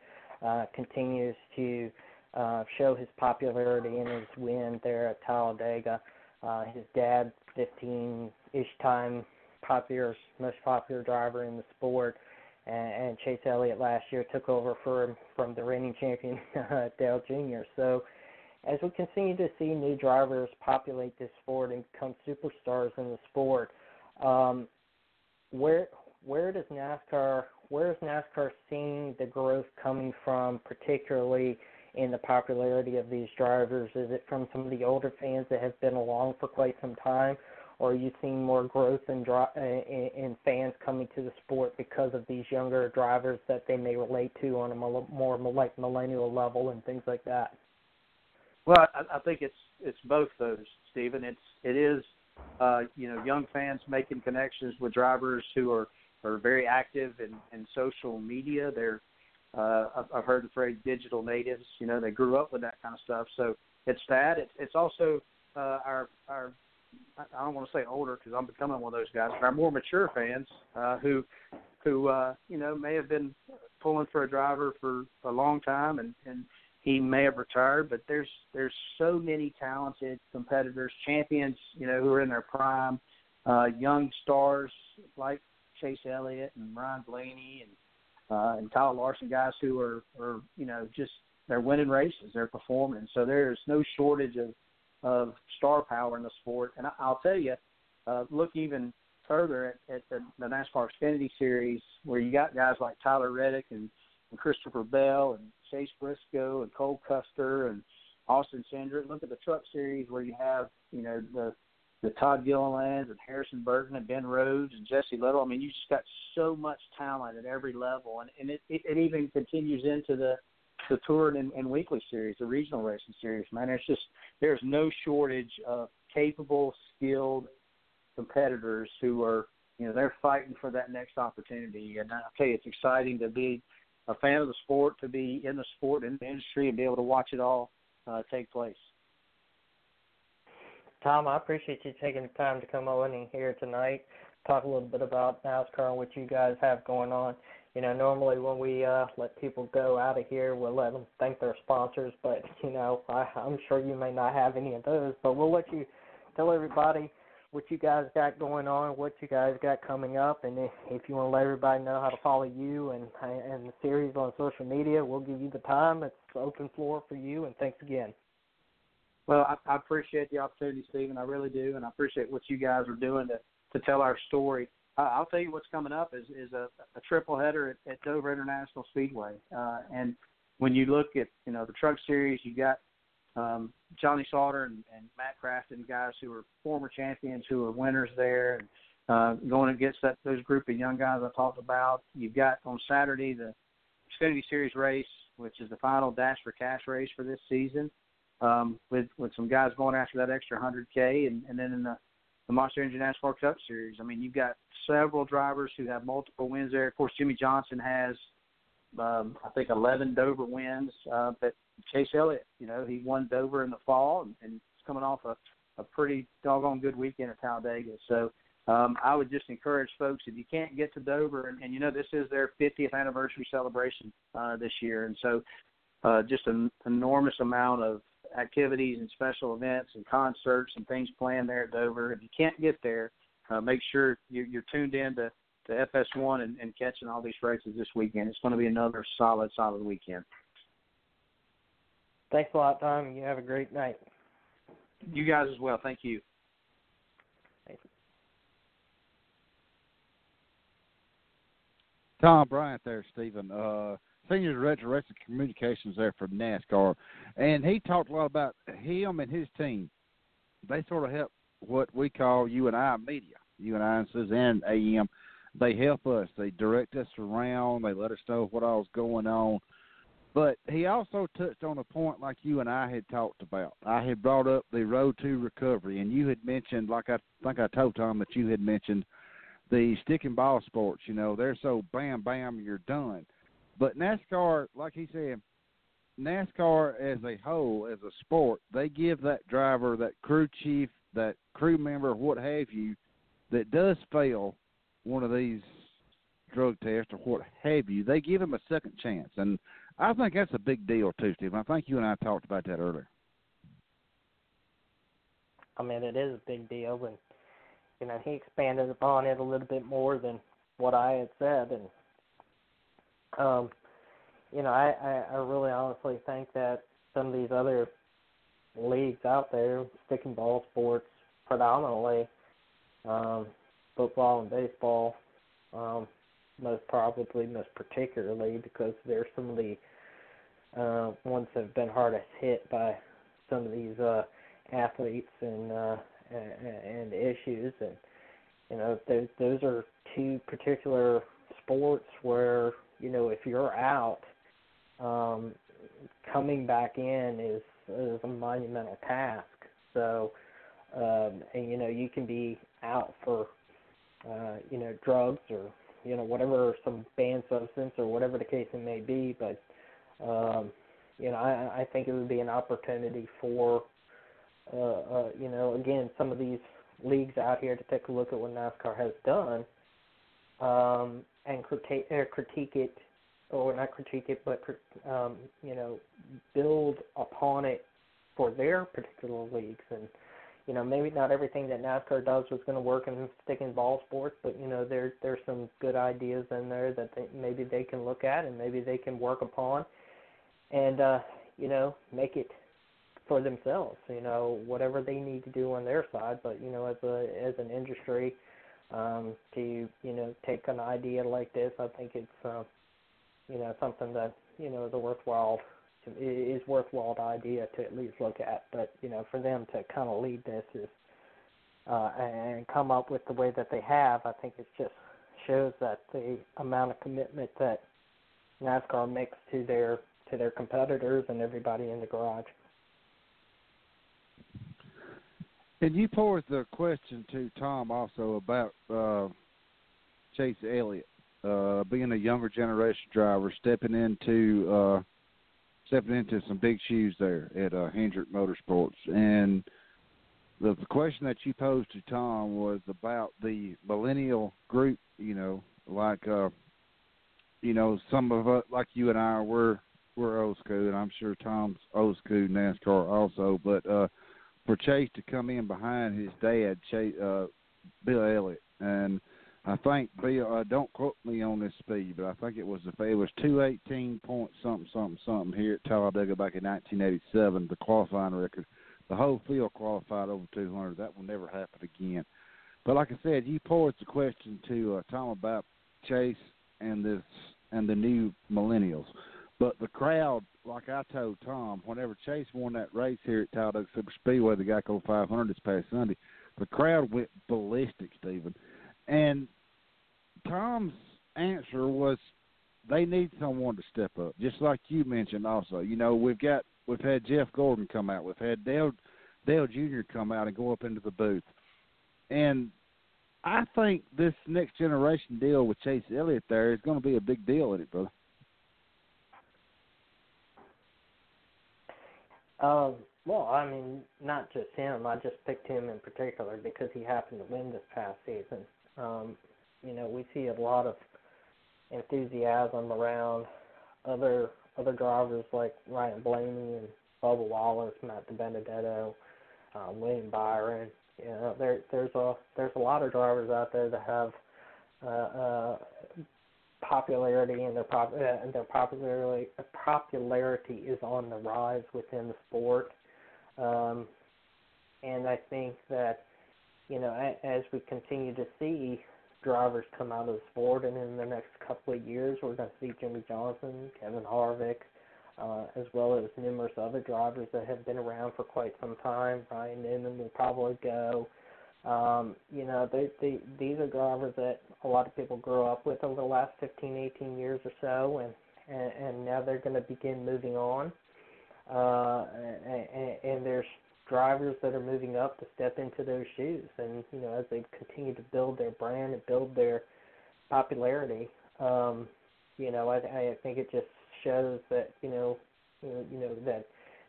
Speaker 11: uh, continues to uh, show his popularity and his win there at Talladega. Uh, his dad, 15-ish time popular, most popular driver in the sport, and, and Chase Elliott last year took over for from the reigning champion Dale Jr. So, as we continue to see new drivers populate this sport and become superstars in the sport, um, where where does NASCAR where is NASCAR seeing the growth coming from, particularly? in the popularity of these drivers? Is it from some of the older fans that have been along for quite some time, or are you seeing more growth in, in, fans coming to the sport because of these younger drivers that they may relate to on a more like millennial level and things like that?
Speaker 13: Well, I, I think it's it's both those, Steven. It's it is uh, you know young fans making connections with drivers who are are very active in, in social media. They're uh, I've, heard the phrase digital natives. You know, they grew up with that kind of stuff. So it's that. It's, it's also uh, our our I don't want to say older because I'm becoming one of those guys, but our more mature fans uh, who who uh, you know may have been pulling for a driver for a long time and and he may have retired, but there's there's so many talented competitors, champions, you know, who are in their prime, uh, young stars like Chase Elliott and Ryan Blaney and uh, and Kyle Larson guys who are, are you know just they're winning races, they're performing. So there's no shortage of of star power in the sport. And I, I'll tell you, uh, look even further at, at the, the NASCAR Xfinity Series, where you got guys like Tyler Reddick and, and Christopher Bell and Chase Briscoe and Cole Custer and Austin Cindric. Look at the Truck Series, where you have you know the the Todd Gillilands and Harrison Burton and Ben Rhodes and Jesse Little. I mean, you just got so much talent at every level, and and it it, it even continues into the the tour and, and weekly series, the regional racing series. Man, it's just there's no shortage of capable, skilled competitors who are you know they're fighting for that next opportunity. And I tell you, it's exciting to be a fan of the sport, to be in the sport in the industry, and be able to watch it all uh, take place.
Speaker 11: Tom, I appreciate you taking the time to come on in here tonight, talk a little bit about NASCAR and what you guys have going on. You know, normally when we uh, let people go out of here, we'll let them thank their sponsors, but you know, I, I'm sure you may not have any of those. But we'll let you tell everybody what you guys got going on, what you guys got coming up, and if, you want to let everybody know how to follow you and and the series on social media, we'll give you the time. It's open floor for you, and thanks again.
Speaker 13: Well, I, I appreciate the opportunity, Steven. I really do, and I appreciate what you guys are doing to to tell our story. Uh, I'll tell you what's coming up is is a, a triple header at, at Dover International Speedway, uh, and when you look at you know the Truck Series, you got um, Johnny Sauter and, and Matt Crafton, guys who are former champions, who are winners there, and uh, going against that those group of young guys I talked about. You've got on Saturday the Xfinity Series race, which is the final Dash for Cash race for this season um, with with some guys going after that extra 100k, and, and then in the the Monster Energy NASCAR Cup Series. I mean, you've got several drivers who have multiple wins there. Of course, Jimmie Johnson has, um, I think, 11 Dover wins. Uh, but Chase Elliott, you know, he won Dover in the fall, and, and he's coming off a, a pretty doggone good weekend at Talladega. So um, I would just encourage folks if you can't get to Dover, and, and you know, this is their 50th anniversary celebration uh, this year, and so uh, just an enormous amount of activities and special events and concerts and things planned there at Dover. If you can't get there, uh, make sure you're, you're tuned in to, to FS1 and, and catching all these races this weekend. It's going to be another solid, solid weekend.
Speaker 11: Thanks a lot, Tom. You have a great night.
Speaker 13: You guys as well. Thank you.
Speaker 5: Tom Bryant there, Steven. Uh, senior director of communications there for NASCAR, and he talked a lot about him and his team. They sort of help what we call you and I media, you and I and AM. They help us. They direct us around. They let us know what all's going on. But he also touched on a point like you and I had talked about. I had brought up the road to recovery, and you had mentioned, like I think I told Tom that you had mentioned the stick and ball sports. You know, they're so bam, bam, you're done. But NASCAR, like he said, NASCAR as a whole, as a sport, they give that driver, that crew chief, that crew member, what have you, that does fail one of these drug tests or what have you, they give him a second chance. And I think that's a big deal too, Steve. I think you and I talked about that earlier.
Speaker 11: I mean, it is a big deal, and you know, he expanded upon it a little bit more than what I had said, and um, you know, I, I, I really honestly think that some of these other leagues out there, stick and ball sports predominantly, um, football and baseball, um, most probably, most particularly, because they're some of the uh, ones that have been hardest hit by some of these uh, athletes and, uh, and issues, and you know, those those are two particular sports where you know, if you're out, um, coming back in is is a monumental task. So, um, and you know, you can be out for, uh, you know, drugs or you know whatever some banned substance or whatever the case it may be, but um, you know, I, I think it would be an opportunity for, uh, uh, you know, again, some of these leagues out here to take a look at what NASCAR has done um, and critique, uh, critique it, or not critique it, but um, you know, build upon it for their particular leagues. And you know, maybe not everything that NASCAR does was going to work in stick and ball sports, but you know, there there's some good ideas in there that they, maybe they can look at and maybe they can work upon, and uh, you know, make it for themselves. You know, whatever they need to do on their side, but you know, as a as an industry um, to you know take an idea like this. I think it's uh, you know something that you know is a worthwhile is worthwhile idea to at least look at. But you know for them to kind of lead this is uh, and come up with the way that they have, I think it just shows that the amount of commitment that NASCAR makes to their to their competitors and everybody in the garage.
Speaker 5: And you posed the question to Tom also about uh, Chase Elliott uh, being a younger generation driver, stepping into uh, stepping into some big shoes there at uh, Hendrick Motorsports. And the, the question that you posed to Tom was about the millennial group. You know, like uh, you know, some of us, like you and I, we're we're old school, and I'm sure Tom's old school NASCAR also, but. uh for Chase to come in behind his dad, Chase, uh, Bill Elliott, and I think Bill. Uh, don't quote me on this speed, but I think it was the it was two eighteen point something something something here at Talladega back in 1987, the qualifying record. the whole field qualified over 200. That will never happen again. But like I said, you posed the question to uh, Tom about Chase and this and the new millennials. But the crowd, like I told Tom, whenever Chase won that race here at Talladega Super Speedway, the Geico 500 this past Sunday, the crowd went ballistic, Steven. And Tom's answer was they need someone to step up, just like you mentioned. Also, you know, we've got we've had Jeff Gordon come out, we've had Dale Dale Jr. come out and go up into the booth, and I think this next generation deal with Chase Elliott there is going to be a big deal in it, brother.
Speaker 11: Um, well, I mean, not just him. I just picked him in particular because he happened to win this past season. Um, you know, we see a lot of enthusiasm around other other drivers like Ryan Blaney and Bubba Wallace, Matt DiBenedetto, uh, William Byron. You know, there there's a there's a lot of drivers out there that have uh, uh, popularity and their pop uh, and their popularity popularity is on the rise within the sport. Um, and I think that you know as we continue to see drivers come out of the sport, and in the next couple of years, we're going to see Jimmie Johnson, Kevin Harvick, uh, as well as numerous other drivers that have been around for quite some time. Ryan Newman will probably go. Um, you know, they, they, these are drivers that a lot of people grew up with over the last 15, 18 years or so, and and, and now they're going to begin moving on. Uh, and, and there's drivers that are moving up to step into those shoes, and you know, as they continue to build their brand and build their popularity, um, you know, I, I think it just shows that you know, you know, that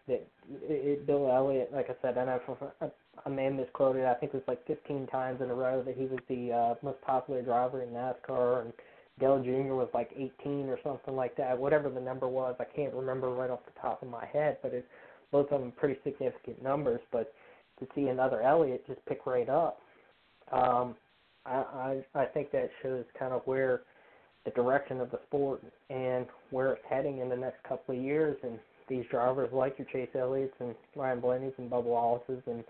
Speaker 11: that it, Bill Elliott, like I said, I know for, a man misquoted. I think it was like 15 times in a row that he was the uh, most popular driver in NASCAR, and Dale Jr. was like 18 or something like that. Whatever the number was, I can't remember right off the top of my head, but it both of them pretty significant numbers. But to see another Elliott just pick right up, um, I, I I think that shows kind of where the direction of the sport and where it's heading in the next couple of years. And these drivers like your Chase Elliott's and Ryan Blaney's and Bubba Wallace's and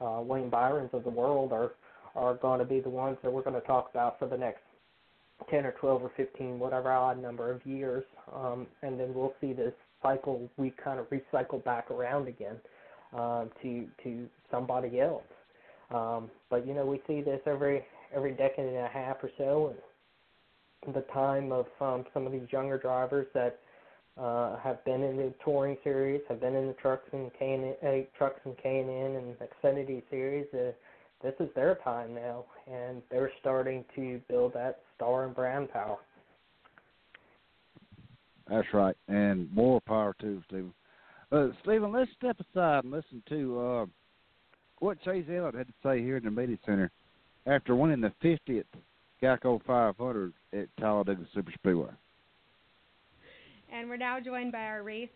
Speaker 11: uh, Wayne Byron's of the world are are going to be the ones that we're going to talk about for the next 10 or 12 or 15, whatever odd number of years. Um, and then we'll see this cycle we kind of recycle back around again um, to to somebody else. Um, but you know, we see this every every decade and a half or so, and the time of um, some of these younger drivers that uh, have been in the touring series, have been in the trucks and K and uh, trucks and K and N and Xfinity series. Uh, this is their time now, and they're starting to build that star and brand power.
Speaker 5: That's right, and more power to Steven. Uh, Steven, let's step aside and listen to uh, what Chase Elliott had to say here in the media center after winning the 50th Geico 500 at Talladega Super Speedway.
Speaker 14: And we're now joined by our race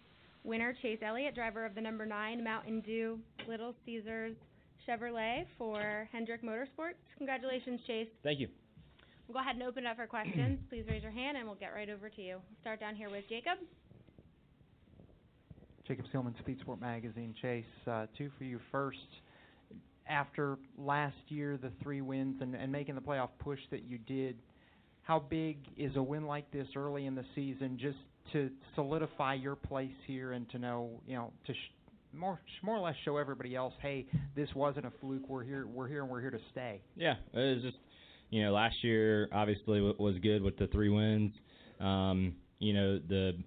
Speaker 14: winner, Chase Elliott, driver of the number nine Mountain Dew Little Caesars Chevrolet for Hendrick Motorsports. Congratulations, Chase.
Speaker 15: Thank you.
Speaker 14: We'll go ahead and open it up for questions. Please raise your hand and we'll get right over to you. Start down here with Jacob.
Speaker 16: Jacob Seelman, Speed Sport Magazine. Chase, uh, two for you first. After last year, the three wins and, and making the playoff push that you did, how big is a win like this early in the season just to solidify your place here and to know, you know, to sh- more more or less show everybody else, hey, this wasn't a fluke. We're here, we're here, and we're here to stay.
Speaker 15: Yeah, it was just, you know, last year obviously was good with the three wins. Um, you know, the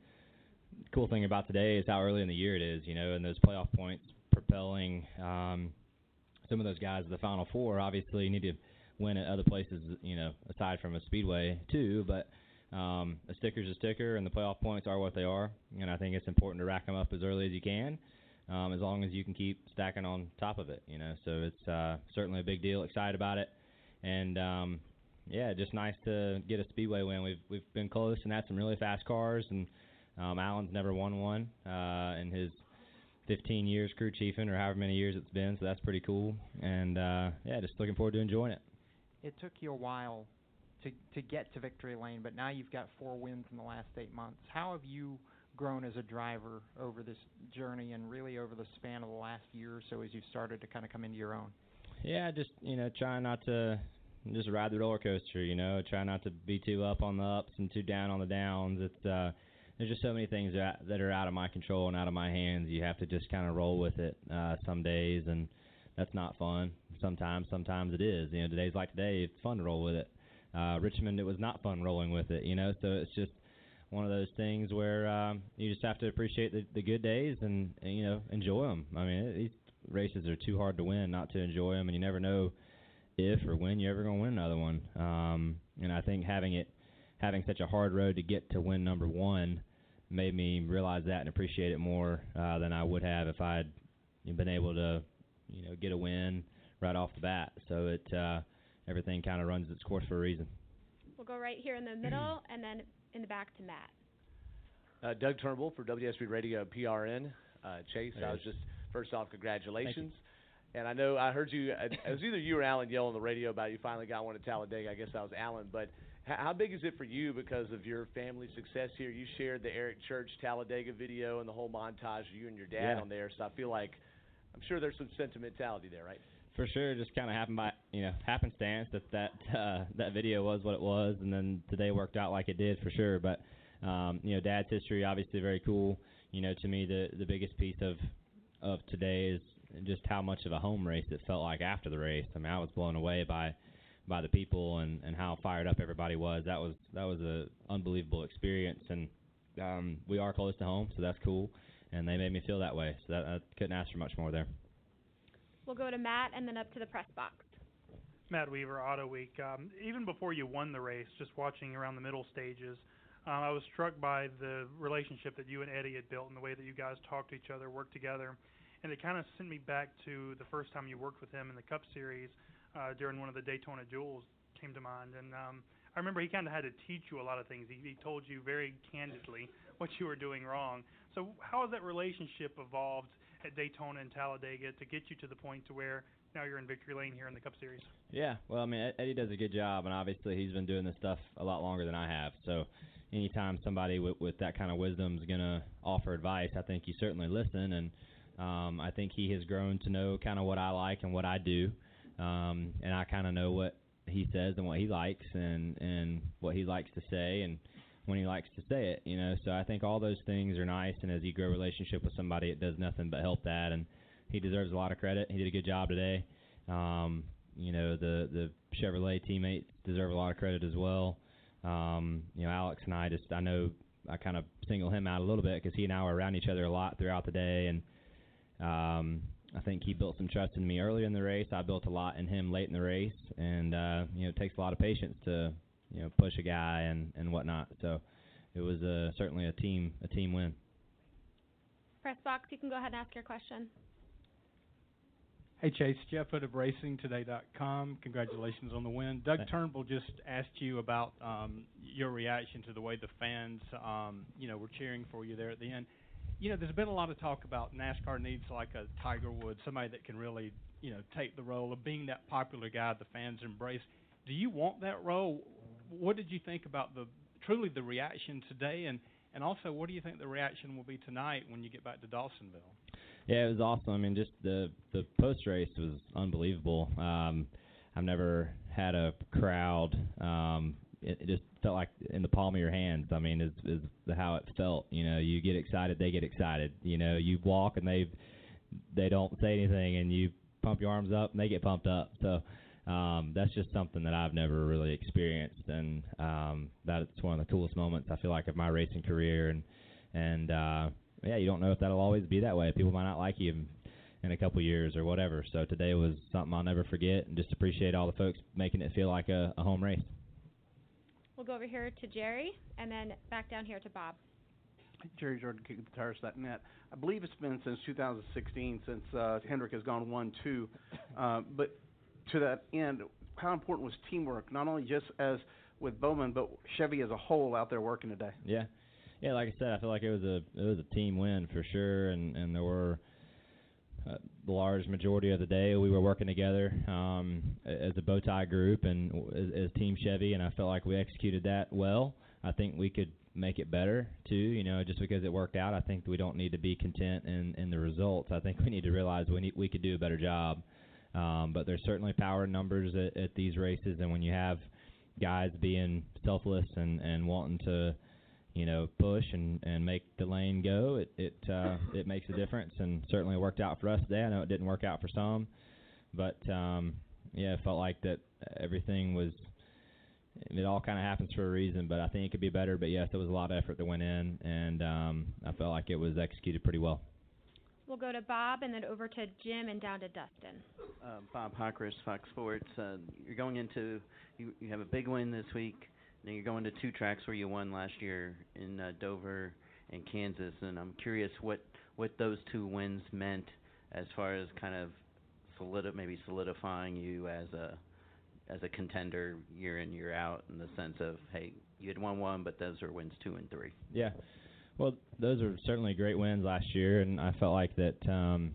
Speaker 15: cool thing about today is how early in the year it is. You know, and those playoff points propelling um, some of those guys to the final four. Obviously, you need to win at other places. You know, aside from a speedway too, but. Um, a sticker's a sticker, and the playoff points are what they are. And I think it's important to rack them up as early as you can um, as long as you can keep stacking on top of it. You know, so it's uh, certainly a big deal. Excited about it, and um, yeah, just nice to get a speedway win. We've we've been close and had some really fast cars, and um, Alan's never won one uh, in his 15 years crew chiefing or however many years it's been. So that's pretty cool, and uh, yeah, just looking forward to enjoying it.
Speaker 16: It took you a while to to get to victory lane, but now you've got four wins in the last eight months. How have you grown as a driver over this journey and really over the span of the last year or so as you've started to kind of come into your own?
Speaker 15: Yeah, just you know, trying not to just ride the roller coaster. You know, try not to be too up on the ups and too down on the downs. It's uh, there's just so many things that that are out of my control and out of my hands. You have to just kind of roll with it uh, some days, and that's not fun. Sometimes, sometimes it is. You know, today's like today. It's fun to roll with it. Uh, Richmond, it was not fun rolling with it. You know, so it's just one of those things where um, you just have to appreciate the, the good days and, and you know enjoy them. I mean, these races are too hard to win not to enjoy them, and you never know if or when you're ever going to win another one. Um, and I think having it having such a hard road to get to win number one made me realize that and appreciate it more uh, than I would have if I'd been able to you know get a win right off the bat. So it uh, everything kind of runs its course for a reason.
Speaker 14: We'll go right here in the middle and then in the back to Matt.
Speaker 17: Uh, Doug Turnbull for WSB Radio PRN. Uh, Chase,
Speaker 15: There
Speaker 17: I was just first off, congratulations. And I know I heard you. It was either you or Alan yell on the radio about you finally got one at Talladega. I guess that was Alan. But how big is it for you because of your family success here? You shared the Eric Church Talladega video and the whole montage of you and your dad
Speaker 15: Yeah.
Speaker 17: on there. So I feel like I'm sure there's some sentimentality there, right?
Speaker 15: For sure, just kind of happened by you know happenstance that that uh, that video was what it was, and then today worked out like it did for sure. But um, you know, Dad's history obviously very cool. You know, to me the the biggest piece of of today is just how much of a home race it felt like after the race. I mean, I was blown away by by the people and and how fired up everybody was. That was that was a unbelievable experience, and um, we are close to home, so that's cool. And they made me feel that way, so that I couldn't ask for much more there.
Speaker 14: We'll go to Matt and then up to the press box.
Speaker 18: Matt Weaver, Auto Week. Um, even before you won the race, just watching around the middle stages, um, I was struck by the relationship that you and Eddie had built and the way that you guys talked to each other, worked together. And it kind of sent me back to the first time you worked with him in the Cup Series uh, during one of the Daytona Duels came to mind. And um, I remember he kind of had to teach you a lot of things. He, he told you very candidly what you were doing wrong. So how has that relationship evolved at Daytona and Talladega to get you to the point to where now you're in victory lane here in the Cup Series?
Speaker 15: Yeah, well, I mean, Eddie does a good job, and obviously he's been doing this stuff a lot longer than I have. So, anytime somebody with, with that kind of wisdom is gonna offer advice, I think you certainly listen, and um, I think he has grown to know kind of what I like and what I do, um, and I kind of know what he says and what he likes, and and what he likes to say, and when he likes to say it, you know. So I think all those things are nice, and as you grow a relationship with somebody, it does nothing but help that, and he deserves a lot of credit. He did a good job today. Um, you know, the the Chevrolet teammates deserve a lot of credit as well. Um, you know, Alex and I just I know I kind of single him out a little bit because he and I were around each other a lot throughout the day, and um, I think he built some trust in me earlier in the race. I built a lot in him late in the race, and uh, you know, it takes a lot of patience to you know push a guy and and whatnot. So it was uh, certainly a team a team win.
Speaker 14: Press box, you can go ahead and ask your question.
Speaker 19: Hey Chase, Jeff Hood of RacingToday.com. Congratulations on the win. Doug
Speaker 15: Thanks.
Speaker 19: Turnbull just asked you about um, your reaction to the way the fans, um, you know, were cheering for you there at the end. You know, there's been a lot of talk about NASCAR needs like a Tiger Woods, somebody that can really, you know, take the role of being that popular guy the fans embrace. Do you want that role? What did you think about the truly the reaction today, and and also what do you think the reaction will be tonight when you get back to Dawsonville?
Speaker 15: Yeah, it was awesome. I mean, just the the post race was unbelievable. Um, I've never had a crowd. Um, it, it just felt like in the palm of your hands. I mean, is is how it felt. You know, you get excited, they get excited. You know, you walk and they they don't say anything, and you pump your arms up and they get pumped up. So um, that's just something that I've never really experienced, and um, that's one of the coolest moments I feel like of my racing career. And and uh, yeah, you don't know if that'll always be that way. People might not like you in, in a couple years or whatever. So today was something I'll never forget, and just appreciate all the folks making it feel like a, a home race.
Speaker 14: We'll go over here to Jerry and then back down here to Bob.
Speaker 20: Jerry Jordan, KickTheTires.net. I believe it's been since 2016 since uh, Hendrick has gone one-two. Uh, but to that end, how important was teamwork, not only just as with Bowman, but Chevy as a whole out there working today?
Speaker 15: Yeah, yeah. Like I said, I feel like it was a it was a team win for sure, and and there were uh, the large majority of the day we were working together um, as a bow tie group and as, as Team Chevy, and I felt like we executed that well. I think we could make it better too. You know, just because it worked out, I think we don't need to be content in in the results. I think we need to realize we need we could do a better job. Um, but there's certainly power in numbers at, at these races, and when you have guys being selfless and and wanting to you know push and and make the lane go it it uh it makes a difference and certainly worked out for us today i know it didn't work out for some but um yeah it felt like that everything was it all kind of happens for a reason but i think it could be better but yes it was a lot of effort that went in and um i felt like it was executed pretty well
Speaker 14: We'll go to Bob and then over to Jim and down to Dustin.
Speaker 21: Uh, Bob Pockrass, Fox Sports. Uh, you're going into you you have a big win this week. Now you're going to two tracks where you won last year in uh, Dover and Kansas, and I'm curious what what those two wins meant as far as kind of solidi- maybe solidifying you as a as a contender year in year out in the sense of hey you had won one but those are wins two and three.
Speaker 15: Yeah. Well, those are certainly great wins last year, and I felt like that. Um,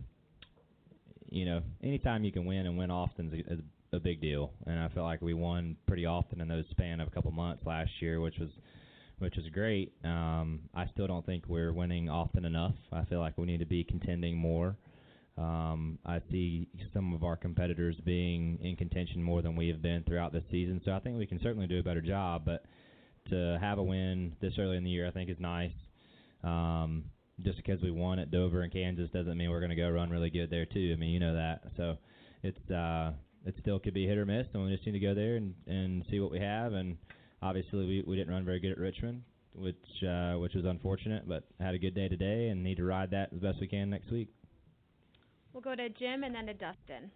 Speaker 15: you know, anytime you can win and win often is a, is a big deal, and I felt like we won pretty often in those span of a couple months last year, which was which was great. Um, I still don't think we're winning often enough. I feel like we need to be contending more. Um, I see some of our competitors being in contention more than we have been throughout the season, so I think we can certainly do a better job. But to have a win this early in the year, I think is nice. Um, just because we won at Dover and Kansas doesn't mean we're going to go run really good there too. I mean, you know that. So it's uh, it still could be hit or miss, and we just need to go there and and see what we have. And obviously, we we didn't run very good at Richmond, which uh, which was unfortunate, but had a good day today and need to ride that as best we can next week.
Speaker 14: We'll go to Jim and then to Dustin.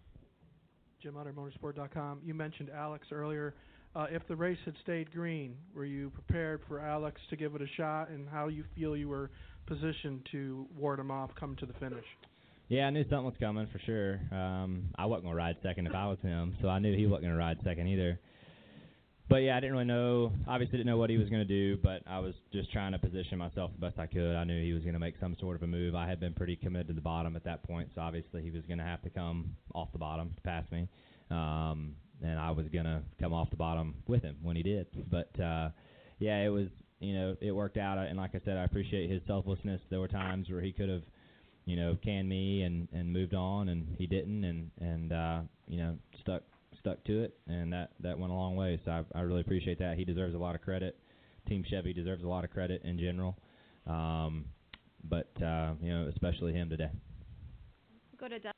Speaker 22: Jim Utter, Motorsport.com. You mentioned Alex earlier. Uh, if the race had stayed green, were you prepared for Alex to give it a shot, and how you feel you were positioned to ward him off coming to the finish?
Speaker 15: Yeah, I knew something was coming for sure. Um, I wasn't gonna ride second if I was him, so I knew he wasn't gonna ride second either. But yeah, I didn't really know. Obviously, didn't know what he was gonna do, but I was just trying to position myself the best I could. I knew he was gonna make some sort of a move. I had been pretty committed to the bottom at that point, so obviously he was gonna have to come off the bottom to pass me. Um, and I was gonna come off the bottom with him when he did. But uh, yeah, it was you know it worked out. And like I said, I appreciate his selflessness. There were times where he could have you know canned me and and moved on, and he didn't, and and uh, you know stuck stuck to it, and that that went a long way. So I, I really appreciate that. He deserves a lot of credit. Team Chevy deserves a lot of credit in general. Um, but uh, you know, especially him today.
Speaker 14: Go to Dustin.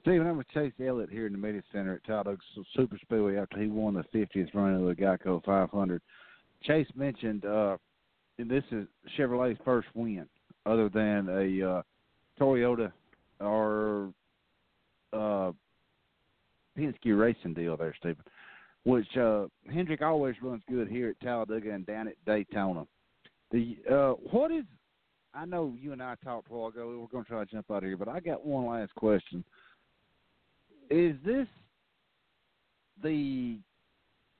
Speaker 5: Steven, I'm with Chase Elliott here in the Media Center at Talladega Super Speedway after he won the 50th run of the Geico 500. Chase mentioned uh, this is Chevrolet's first win, other than a uh, Toyota or uh, Penske Racing deal there, Steven. Which uh, Hendrick always runs good here at Talladega and down at Daytona. The uh, what is? I know you and I talked a while ago. We're going to try to jump out of here, but I got one last question is this the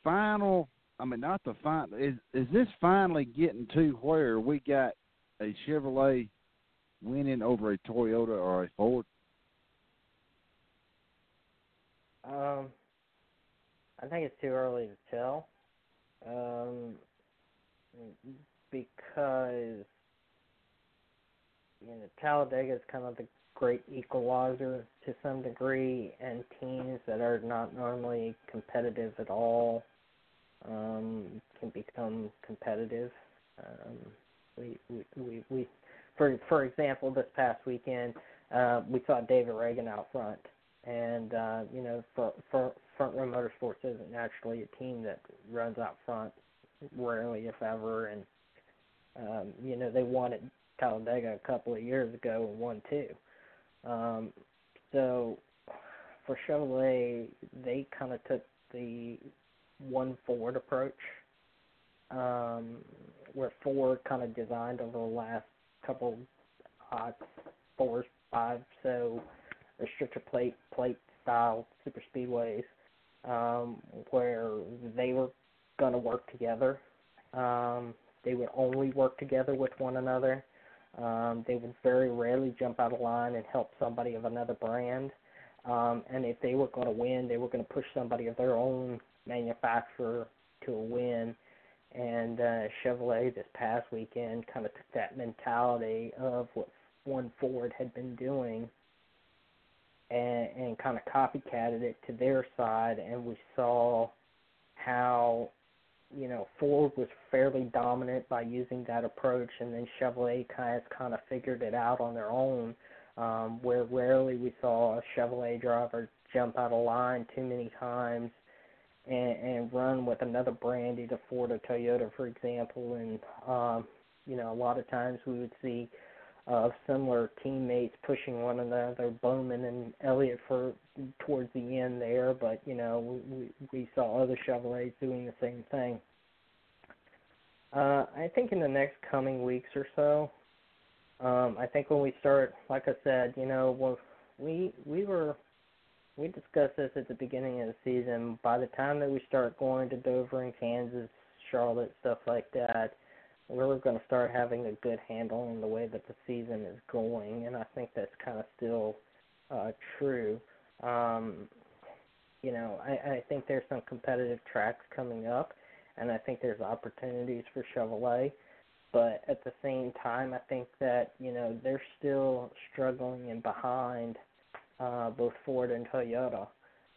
Speaker 5: final I mean not the final is is this finally getting to where we got a Chevrolet winning over a Toyota or a Ford?
Speaker 11: Um I think it's too early to tell. Um because you know, Talladega is kind of the great equalizer to some degree, and teams that are not normally competitive at all um, can become competitive. Um, we, we, we, we, for for example, this past weekend, uh, we saw David Ragan out front, and uh, you know, for, for Front Row Motorsports isn't actually a team that runs out front rarely, if ever, and um, you know, they won at Talladega a couple of years ago and won too. Um, so for Chevrolet, they kind of took the one Ford approach, um, where Ford kind of designed over the last couple uh, four, five, so restrictor plate plate style super speedways, um, where they were going to work together. Um, they would only work together with one another. Um, they would very rarely jump out of line and help somebody of another brand. Um, and if they were going to win, they were going to push somebody of their own manufacturer to a win And uh, Chevrolet this past weekend kind of took that mentality of what one Ford had been doing and, and kind of copycatted it to their side, and we saw how you know Ford was fairly dominant by using that approach, and then Chevrolet kind of kind of figured it out on their own. Um, where rarely we saw a Chevrolet driver jump out of line too many times and, and run with another brand, either Ford or Toyota, for example. And um, you know, a lot of times we would see uh, similar teammates pushing one another, Bowman and Elliott for towards the end there. But you know, we we saw other Chevrolets doing the same thing. Uh, I think in the next coming weeks or so, um, I think when we start, like I said, you know, we we were we discussed this at the beginning of the season. By the time that we start going to Dover and Kansas, Charlotte, stuff like that, we're going to start having a good handle on the way that the season is going, and I think that's kind of still uh, true. Um, you know, I, I think there's some competitive tracks coming up, and I think there's opportunities for Chevrolet. But at the same time, I think that you know they're still struggling and behind uh, both Ford and Toyota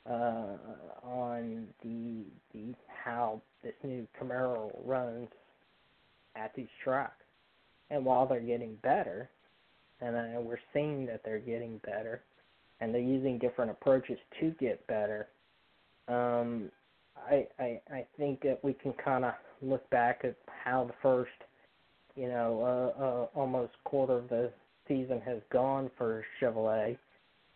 Speaker 11: uh, on the the how this new Camaro runs at these tracks. And while they're getting better, and uh, we're seeing that they're getting better, and they're using different approaches to get better, um, I, I I think that we can kind of look back at how the first, you know, uh, uh, almost quarter of the season has gone for Chevrolet,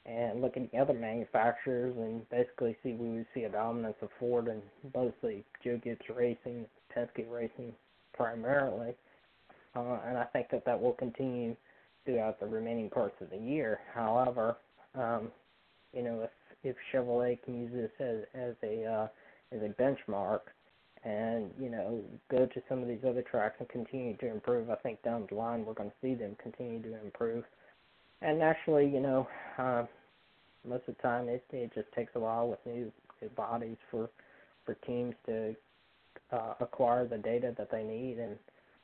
Speaker 11: and look at the other manufacturers and basically see we would see a dominance of Ford and mostly Joe Gibbs Racing, Penske Racing primarily. Uh, and I think that that will continue throughout the remaining parts of the year. However, um, you know, if if Chevrolet can use this as as a uh, as a benchmark, and you know, go to some of these other tracks and continue to improve, I think down the line we're going to see them continue to improve and actually, you know, uh, most of the time it it just takes a while with new, new bodies for for teams to uh, acquire the data that they need, and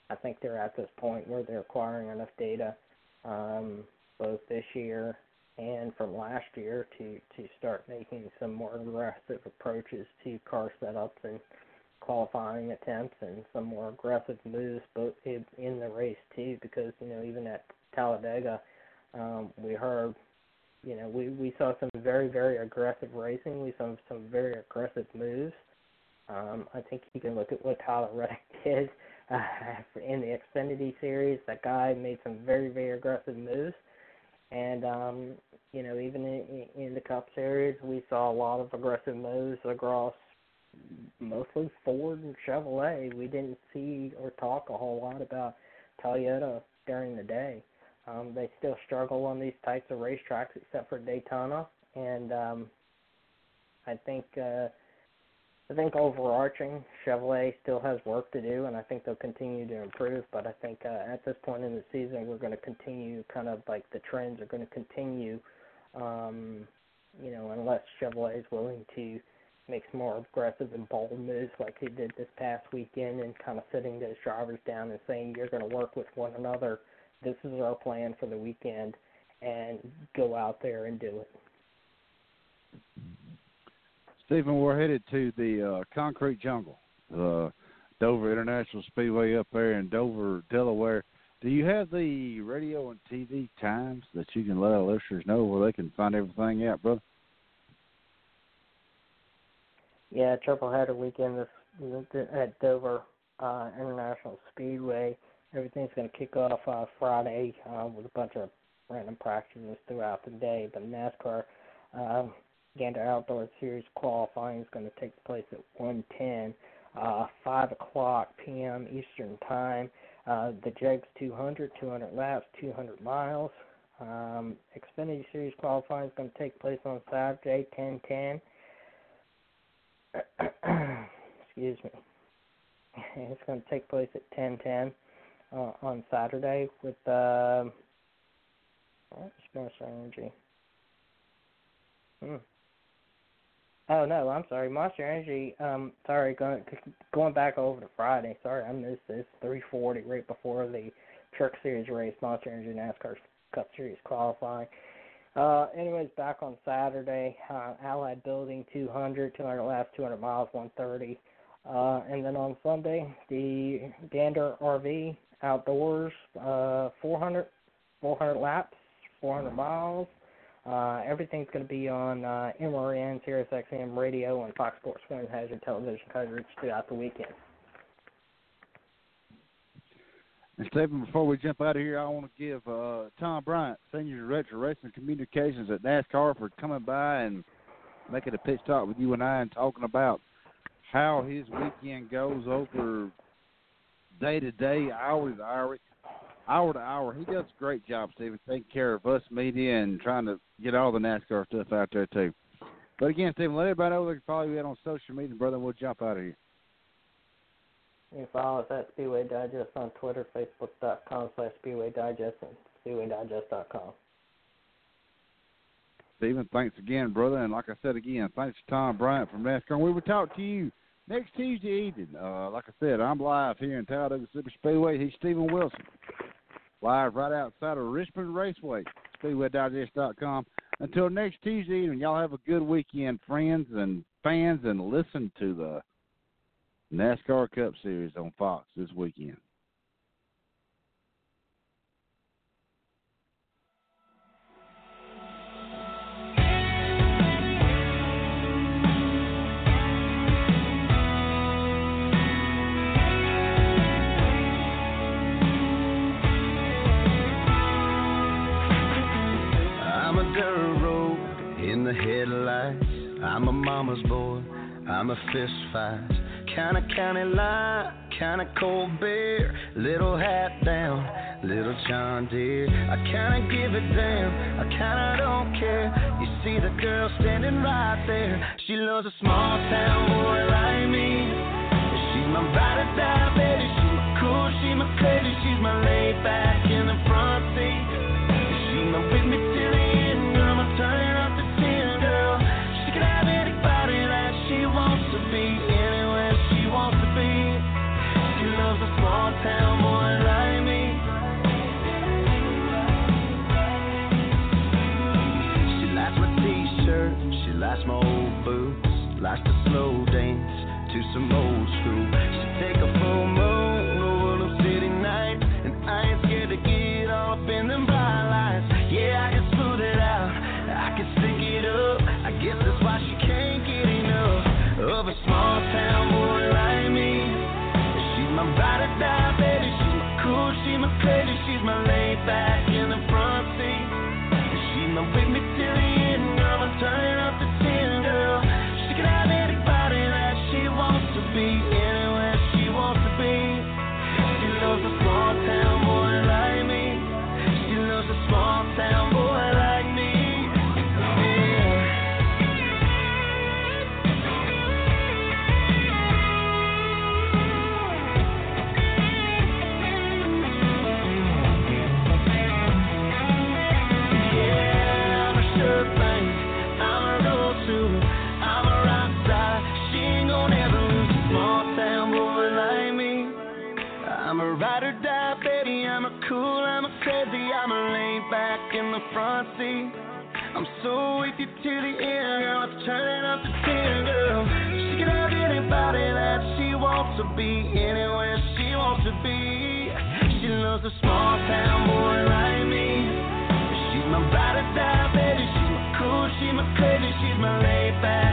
Speaker 11: I think they're at this point where they're acquiring enough data, um, both this year and from last year, to to start making some more aggressive approaches to car setups and qualifying attempts and some more aggressive moves, both in, in the race too, because you know even at Talladega um, we heard, you know, we we saw some very very aggressive racing. We saw some very aggressive moves. Um, I think you can look at what Tyler Reddick did uh, in the Xfinity series. That guy made some very very aggressive moves, and um, you know even in, in the Cup Series we saw a lot of aggressive moves across mostly Ford and Chevrolet. We didn't see or talk a whole lot about Toyota during the day. Um, they still struggle on these types of racetracks, except for Daytona, and um, I think uh, I think overarching Chevrolet still has work to do, and I think they'll continue to improve. But I think uh, at this point in the season, we're going to continue kind of like the trends are going to continue. Um, you know, unless Chevrolet is willing to make some more aggressive and bold moves like they did this past weekend, and kind of sitting those drivers down and saying you're going to work with one another this is our plan for the weekend, and go out there and do it.
Speaker 5: Steven, we're headed to the uh, concrete jungle, the Dover International Speedway up there in Dover, Delaware. Do you have the radio and TV times that you can let our listeners know where they can find everything out, brother?
Speaker 11: Yeah, triple header weekend this at Dover uh, International Speedway everything's going to kick off uh, Friday uh, with a bunch of random practices throughout the day. But NASCAR um, Gander Outdoor Series qualifying is going to take place at 1:10, uh, 5 o'clock p.m. Eastern Time. Uh, the Jegs 200, 200 laps, 200 miles. Um, Xfinity Series qualifying is going to take place on Saturday, 10:10. Excuse me. It's going to take place at 10:10 uh, on Saturday with uh, Spencer Energy. Hmm. Oh no, I'm sorry. Monster Energy. Um, sorry, going going back over to Friday. Sorry, I missed this. 340 right before the Truck Series race, Monster Energy NASCAR Cup Series qualifying. Uh, anyways, back on Saturday, uh, Allied Building 200, 200 laps, 200 miles, 130. Uh, and then on Sunday, the Gander RV Outdoors, uh, 400, 400 laps, 400 miles. Uh, everything's going to be on uh, MRN, SiriusXM radio, and Fox Sports 1 has your television coverage throughout the weekend.
Speaker 5: And Steven, before we jump out of here, I want to give uh, Tom Bryant, Senior Director of Racing Communications at NASCAR, for coming by and making a pitch talk with you and I and talking about how his weekend goes over day to day, hour to hour, hour to hour. He does a great job, Steven, taking care of us media and trying to get all the NASCAR stuff out there too. But again, Steven, let everybody know they can follow you on social media, brother. And we'll jump out of here.
Speaker 11: You can follow us at Speedway Digest on Twitter, Facebook.com slash Speedway Digest, and SpeedwayDigest.com.
Speaker 5: Steven, thanks again, brother. And like I said again, thanks to Tom Bryant from NASCAR. We will talk to you next Tuesday evening. Uh, like I said, I'm live here in Talladega Super Speedway. He's Steven Wilson, live right outside of Richmond Raceway, SpeedwayDigest.com. Until next Tuesday evening, y'all have a good weekend, friends and fans, and listen to the NASCAR Cup Series on Fox this weekend.
Speaker 23: I'm a mama's boy. I'm a fist fight. Kinda county line, kinda cold beer. Little hat down, little John Deere. I kinda give a damn, I kinda don't care. You see the girl standing right there. She loves a small town boy like me. She's my ride or die, baby. She's my cool, she's my crazy, she's my laid back in the front seat. She's my with me some old so with you to the end, girl. I'm turning up the tin, girl. She can have anybody that she wants to be, anywhere she wants to be. She loves a small town boy like me. She's my ride or die, baby. She's my cool, she's my crazy, she's my laid back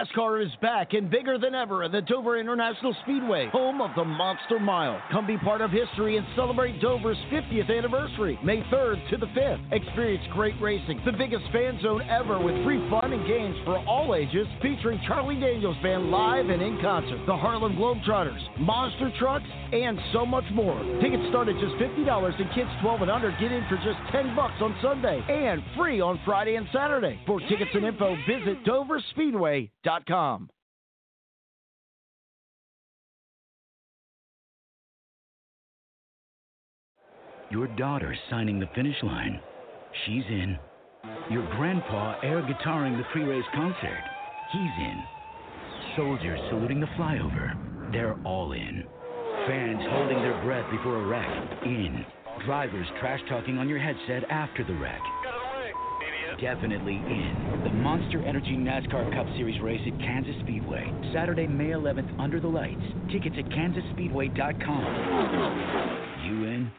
Speaker 2: NASCAR is back and bigger than ever at the Dover International Speedway, home of the Monster Mile. Come be part of history and celebrate Dover's 50th anniversary, May 3rd to the 5th. Experience great racing, the biggest fan zone ever with free fun and games for all ages, featuring Charlie Daniels Band live and in concert, the Harlem Globetrotters, monster trucks, and so much more. Tickets start at just $50 and kids 12 and under get in for just 10 bucks on Sunday and free on Friday and Saturday. For tickets and info, visit doverspeedway.com.
Speaker 3: Your daughter's signing the finish line. She's in. Your grandpa air guitaring the pre-race concert. He's in. Soldiers saluting the flyover. They're all in. Fans holding their breath before a wreck. In. Drivers trash talking on your headset after the wreck. Definitely in. The Monster Energy NASCAR Cup Series race at Kansas Speedway. Saturday, May 11th, under the lights. Tickets at kansasspeedway.com. You in?